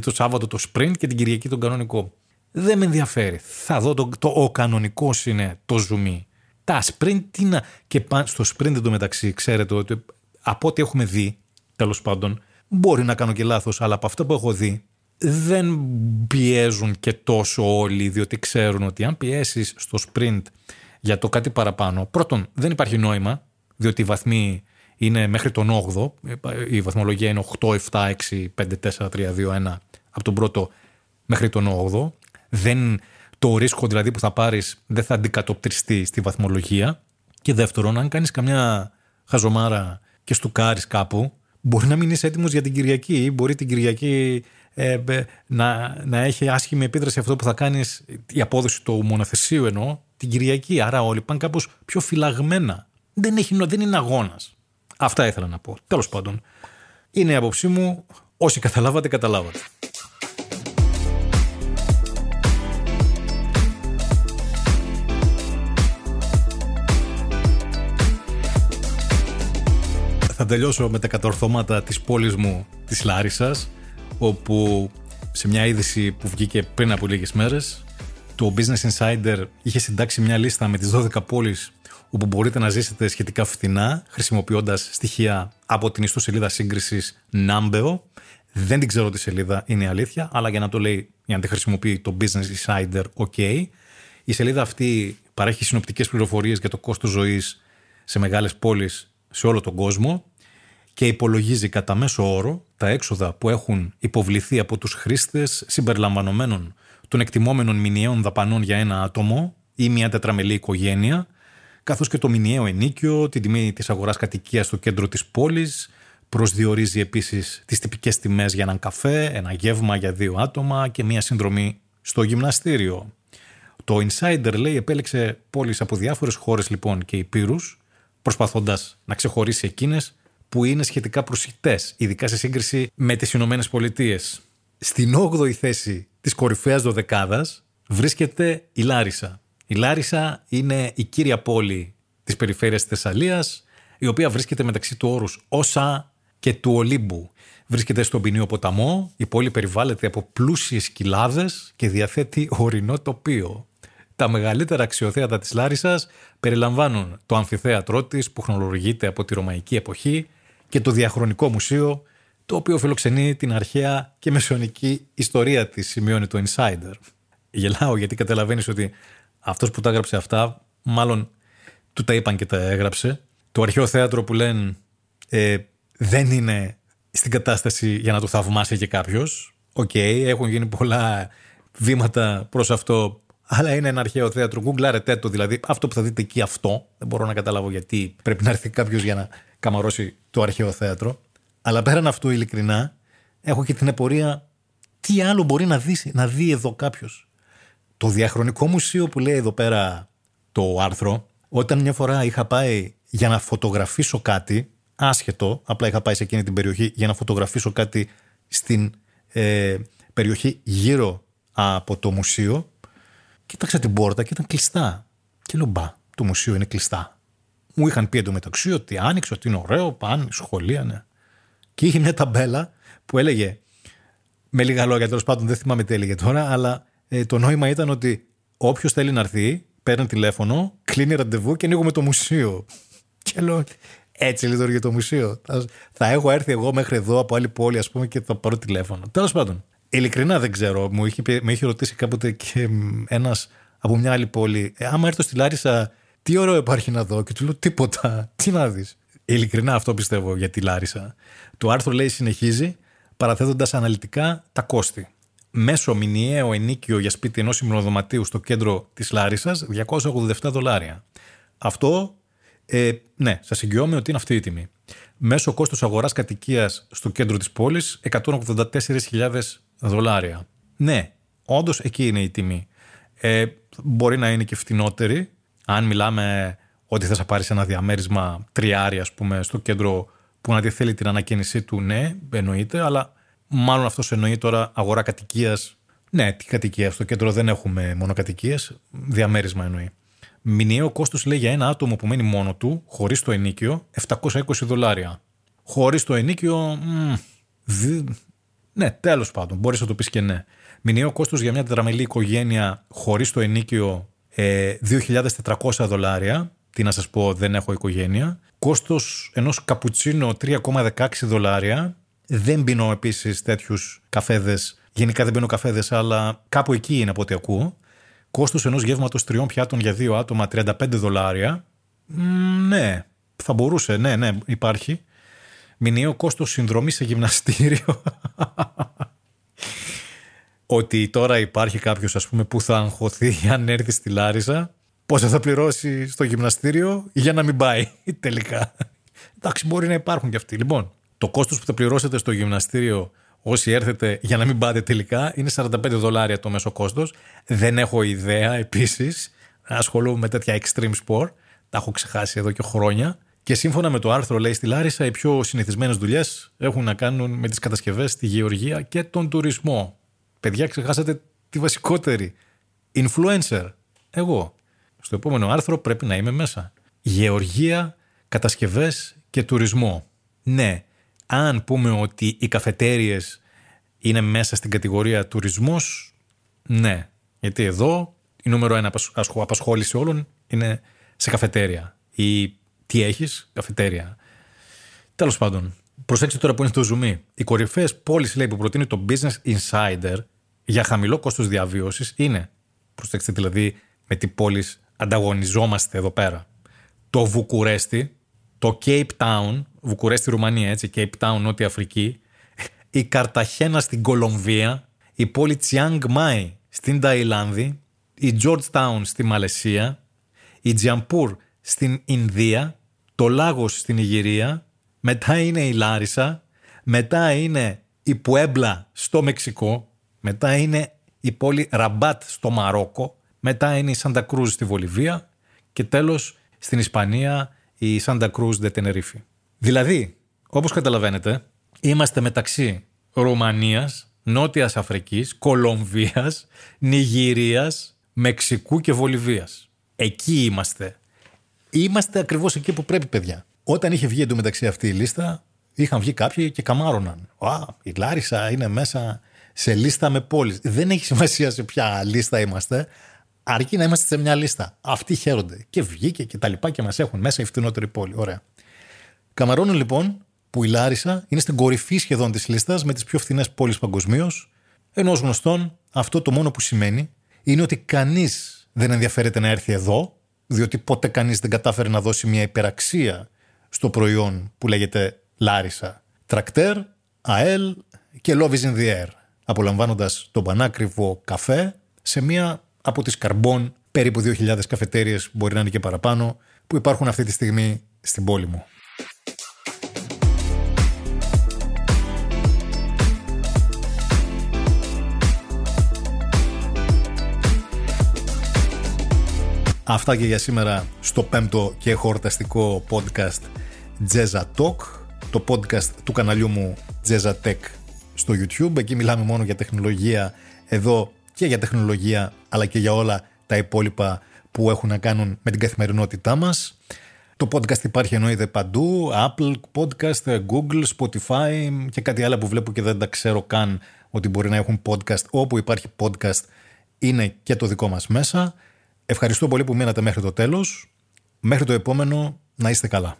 το Σάββατο το sprint και την Κυριακή τον κανονικό. Δεν με ενδιαφέρει. Θα δω το, το ο κανονικός είναι το zoom. Τα sprint τι να. Και στο sprint εντωμεταξύ, ξέρετε ότι από ό,τι έχουμε δει, τέλος πάντων, μπορεί να κάνω και λάθος, αλλά από αυτό που έχω δει, δεν πιέζουν και τόσο όλοι, διότι ξέρουν ότι αν πιέσεις στο sprint για το κάτι παραπάνω, πρώτον, δεν υπάρχει νόημα, διότι οι βαθμοί είναι μέχρι τον 8ο, η βαθμολογία είναι 8, 7, 6, 5, 4, 3, 2, 1, από τον πρώτο μέχρι τον 8ο. Δεν, το ρίσκο δηλαδή που θα πάρεις δεν θα αντικατοπτριστεί στη βαθμολογία. Και δεύτερον, αν κάνεις καμιά χαζομάρα και στουκάρεις κάπου, μπορεί να μην είσαι έτοιμος για την Κυριακή. Μπορεί την Κυριακή ε, να, να έχει άσχημη επίδραση αυτό που θα κάνεις, η απόδοση του μονοθεσίου εννοώ, την Κυριακή. Άρα όλοι πάνε κάπως πιο φυλαγμένα. Δεν, έχει, δεν είναι αγώνας. Αυτά ήθελα να πω. Τέλος πάντων, είναι η άποψή μου. Όσοι καταλάβατε, καταλάβατε. Θα τελειώσω με τα κατορθώματα της πόλης μου της Λάρισας όπου σε μια είδηση που βγήκε πριν από λίγες μέρες το Business Insider είχε συντάξει μια λίστα με τις 12 πόλεις όπου μπορείτε να ζήσετε σχετικά φθηνά χρησιμοποιώντας στοιχεία από την ιστοσελίδα σύγκρισης Numbeo. Δεν την ξέρω τη σελίδα, είναι αλήθεια, αλλά για να το λέει, για να τη χρησιμοποιεί το Business Insider, ok. Η σελίδα αυτή παρέχει συνοπτικές πληροφορίες για το κόστος ζωής σε μεγάλες πόλεις σε όλο τον κόσμο και υπολογίζει κατά μέσο όρο τα έξοδα που έχουν υποβληθεί από τους χρήστες συμπεριλαμβανομένων των εκτιμόμενων μηνιαίων δαπανών για ένα άτομο ή μια τετραμελή οικογένεια, καθώς και το μηνιαίο ενίκιο, την τιμή της αγοράς κατοικίας στο κέντρο της πόλης, προσδιορίζει επίσης τις τυπικές τιμές για έναν καφέ, ένα γεύμα για δύο άτομα και μια συνδρομή στο γυμναστήριο. Το Insider λέει επέλεξε πόλεις από διάφορες χώρες λοιπόν και υπήρους, προσπαθώντας να ξεχωρίσει εκείνες που είναι σχετικά προσιτές, ειδικά σε σύγκριση με τις Ηνωμένες Πολιτείες. Στην 8η θέση της κορυφαίας δωδεκάδας βρίσκεται η Λάρισα. Η Λάρισα είναι η κύρια πόλη της περιφέρειας της Θεσσαλίας, η οποία βρίσκεται μεταξύ του όρους Όσα και του Ολύμπου. Βρίσκεται στον ποινίο ποταμό, η πόλη περιβάλλεται από πλούσιες κοιλάδες και διαθέτει ορεινό τοπίο. Τα μεγαλύτερα αξιοθέατα της Λάρισας περιλαμβάνουν το αμφιθέατρό της που χρονολογείται από τη Ρωμαϊκή εποχή, και το Διαχρονικό Μουσείο, το οποίο φιλοξενεί την αρχαία και μεσαιωνική ιστορία της, σημειώνει το Insider. Γελάω γιατί καταλαβαίνεις ότι αυτός που τα έγραψε αυτά, μάλλον του τα είπαν και τα έγραψε. Το αρχαίο θέατρο που λένε ε, δεν είναι στην κατάσταση για να το θαυμάσει και κάποιος. OK, okay, έχουν γίνει πολλά βήματα προς αυτό, αλλά είναι ένα αρχαίο θέατρο. Γκουγκλάρετε το, δηλαδή αυτό που θα δείτε εκεί αυτό. Δεν μπορώ να καταλάβω γιατί πρέπει να έρθει κάποιος για να καμαρώσει το αρχαίο θέατρο. Αλλά πέραν αυτού, ειλικρινά, έχω και την απορία τι άλλο μπορεί να δεις, να δει εδώ κάποιος. Το διαχρονικό μουσείο που λέει εδώ πέρα το άρθρο, όταν μια φορά είχα πάει για να φωτογραφίσω κάτι, άσχετο, απλά είχα πάει σε εκείνη την περιοχή για να φωτογραφίσω κάτι στην ε, περιοχή γύρω από το μουσείο, κοίταξα την πόρτα και ήταν κλειστά. Και λέω, μπα, το μουσείο είναι κλειστά. Μου είχαν πει εντωμεταξύ ότι άνοιξε, ότι είναι ωραίο, πάνε, σχολεία, ναι. Και είχε μια ταμπέλα που έλεγε, με λίγα λόγια, τέλος πάντων δεν θυμάμαι τι έλεγε τώρα, αλλά ε, το νόημα ήταν ότι όποιος θέλει να έρθει, παίρνει τηλέφωνο, κλείνει ραντεβού και ανοίγουμε το μουσείο. Και λέω, έτσι λειτουργεί το μουσείο. Θα, θα έχω έρθει εγώ μέχρι εδώ από άλλη πόλη, ας πούμε, και θα πάρω τηλέφωνο. Τέλος πάντων, ειλικρινά δεν ξέρω. Μου είχε, με είχε ρωτήσει κάποτε και ένας από μια άλλη πόλη, ε, άμα έρθω στη Λάρισα, τι ωραίο υπάρχει να δω. Και του λέω, τίποτα. Τι να δεις. Ειλικρινά αυτό πιστεύω για τη Λάρισα. Το άρθρο λέει συνεχίζει, παραθέτοντας αναλυτικά τα κόστη. Μέσο μηνιαίο ενίκιο για σπίτι ενός ημινοδωματίου στο κέντρο της Λάρισας, 287 δολάρια. Αυτό, ε, ναι, σας εγγυώμαι ότι είναι αυτή η τιμή. Μέσο κόστος αγοράς κατοικίας στο κέντρο της πόλης, 184.000 δολάρια. Ναι, όντως εκεί είναι η τιμή. Ε, μπορεί να είναι και φτηνότερη, αν μιλάμε ότι θα πάρεις ένα διαμέρισμα τριάρι, ας πούμε, στο κέντρο που να τη θέλει την ανακαίνισή του, ναι, εννοείται, αλλά μάλλον αυτό εννοεί τώρα αγορά κατοικίας. Ναι, τι κατοικία. Στο κέντρο δεν έχουμε μόνο κατοικίες, διαμέρισμα εννοεί. Μηνιαίο κόστος λέει για ένα άτομο που μένει μόνο του, χωρίς το ενίκιο, 720 δολάρια. Χωρίς το ενίκιο. Μ, δι... Ναι, τέλος πάντων, μπορείς να το πεις και ναι. Μηνιαίο κόστος για μια τετραμελή οικογένεια χωρίς το ενίκιο, ε, 2.400 δολάρια. Τι να σας πω, δεν έχω οικογένεια. Κόστος ενός καπουτσίνο 3,16 δολάρια. Δεν πίνω επίσης τέτοιους καφέδες. Γενικά δεν πίνω καφέδες, αλλά κάπου εκεί είναι από ό,τι ακούω. Κόστος ενός γεύματος τριών πιάτων για δύο άτομα 35 δολάρια. ναι, θα μπορούσε, ναι, ναι, υπάρχει. Μηνιαίο κόστος συνδρομής σε γυμναστήριο. Ότι τώρα υπάρχει κάποιος, ας πούμε, που θα αγχωθεί αν έρθει στη Λάρισα πόσο θα πληρώσει στο γυμναστήριο για να μην πάει τελικά. Εντάξει, μπορεί να υπάρχουν κι αυτοί. Λοιπόν, το κόστος που θα πληρώσετε στο γυμναστήριο όσοι έρθετε για να μην πάτε τελικά είναι 45 δολάρια το μέσο κόστος. Δεν έχω ιδέα επίσης. Ασχολούμαι με τέτοια extreme sport. Τα έχω ξεχάσει εδώ και χρόνια. Και σύμφωνα με το άρθρο, λέει στη Λάρισα, οι πιο συνηθισμένες δουλειές έχουν να κάνουν με τις κατασκευές, τη γεωργία και τον τουρισμό. Παιδιά, ξεχάσατε τη βασικότερη. Influencer. Εγώ στο επόμενο άρθρο πρέπει να είμαι μέσα. Γεωργία, κατασκευές και τουρισμό. Ναι, αν πούμε ότι οι καφετέριες είναι μέσα στην κατηγορία τουρισμός, ναι. Γιατί εδώ η νούμερο ένα απασχόληση όλων είναι σε καφετέρια. Ή τι έχεις, καφετέρια. Τέλος πάντων, προσέξτε τώρα που είναι στο ζουμί. Οι κορυφαίες πόλεις λέει, που προτείνει το Business Insider για χαμηλό κόστος διαβίωσης είναι, προσέξτε δηλαδή με τι πόλεις ανταγωνιζόμαστε εδώ πέρα. Το Βουκουρέστι, το Cape Town, Βουκουρέστι Ρουμανία έτσι, Cape Town Νότια Αφρική, η Καρταχένα στην Κολομβία, η πόλη Chiang Mai στην Ταϊλάνδη, η Georgetown στη Μαλαισία, η Τζαϊπούρ στην Ινδία, το Λάγος στη Νιγηρία, μετά είναι η Λάρισα, μετά είναι η Πουέμπλα στο Μεξικό, μετά είναι η πόλη Ραμπάτ στο Μαρόκο, μετά είναι η Σάντα Κρούζ στη Βολιβία και τέλος στην Ισπανία η Σάντα Κρούζ de Tenerife. Δηλαδή, όπως καταλαβαίνετε, είμαστε μεταξύ Ρουμανίας, Νότιας Αφρικής, Κολομβίας, Νιγηρίας, Μεξικού και Βολιβίας. Εκεί είμαστε. Είμαστε ακριβώς εκεί που πρέπει, παιδιά. Όταν είχε βγει εντωμεταξύ αυτή η λίστα, είχαν βγει κάποιοι και καμάρωναν. Α, η Λάρισα είναι μέσα σε λίστα με πόλεις. Δεν έχει σημασία σε ποια λίστα είμαστε, αρκεί να είμαστε σε μια λίστα. Αυτοί χαίρονται. Και βγήκε και τα λοιπά και μας έχουν μέσα η φτηνότερη πόλη. Ωραία. Καμαρώνουν λοιπόν που η Λάρισα είναι στην κορυφή σχεδόν της λίστας με τις πιο φθηνές πόλεις παγκοσμίως. Ενώ γνωστόν αυτό το μόνο που σημαίνει είναι ότι κανείς δεν ενδιαφέρεται να έρθει εδώ, διότι ποτέ κανείς δεν κατάφερε να δώσει μια υπεραξία στο προϊόν που λέγεται Λάρισα. Τρακτέρ, ΑΕΛ και Love is in the air, απολαμβάνοντας τον πανάκριβο καφέ σε μία από τις καρμπών περίπου 2.000 καφετέριες, μπορεί να είναι και παραπάνω, που υπάρχουν αυτή τη στιγμή στην πόλη μου. Αυτά και για σήμερα στο πέμπτο και χορταστικό podcast Jezza Talk, το podcast του καναλιού μου Jezza Tech στο YouTube. Εκεί μιλάμε μόνο για τεχνολογία, εδώ και για τεχνολογία, αλλά και για όλα τα υπόλοιπα που έχουν να κάνουν με την καθημερινότητά μας. Το podcast υπάρχει εννοείται παντού, Apple Podcast, Google, Spotify και κάτι άλλο που βλέπω και δεν τα ξέρω καν ότι μπορεί να έχουν podcast. Όπου υπάρχει podcast είναι και το δικό μας μέσα. Ευχαριστώ πολύ που μείνατε μέχρι το τέλος. Μέχρι το επόμενο, να είστε καλά.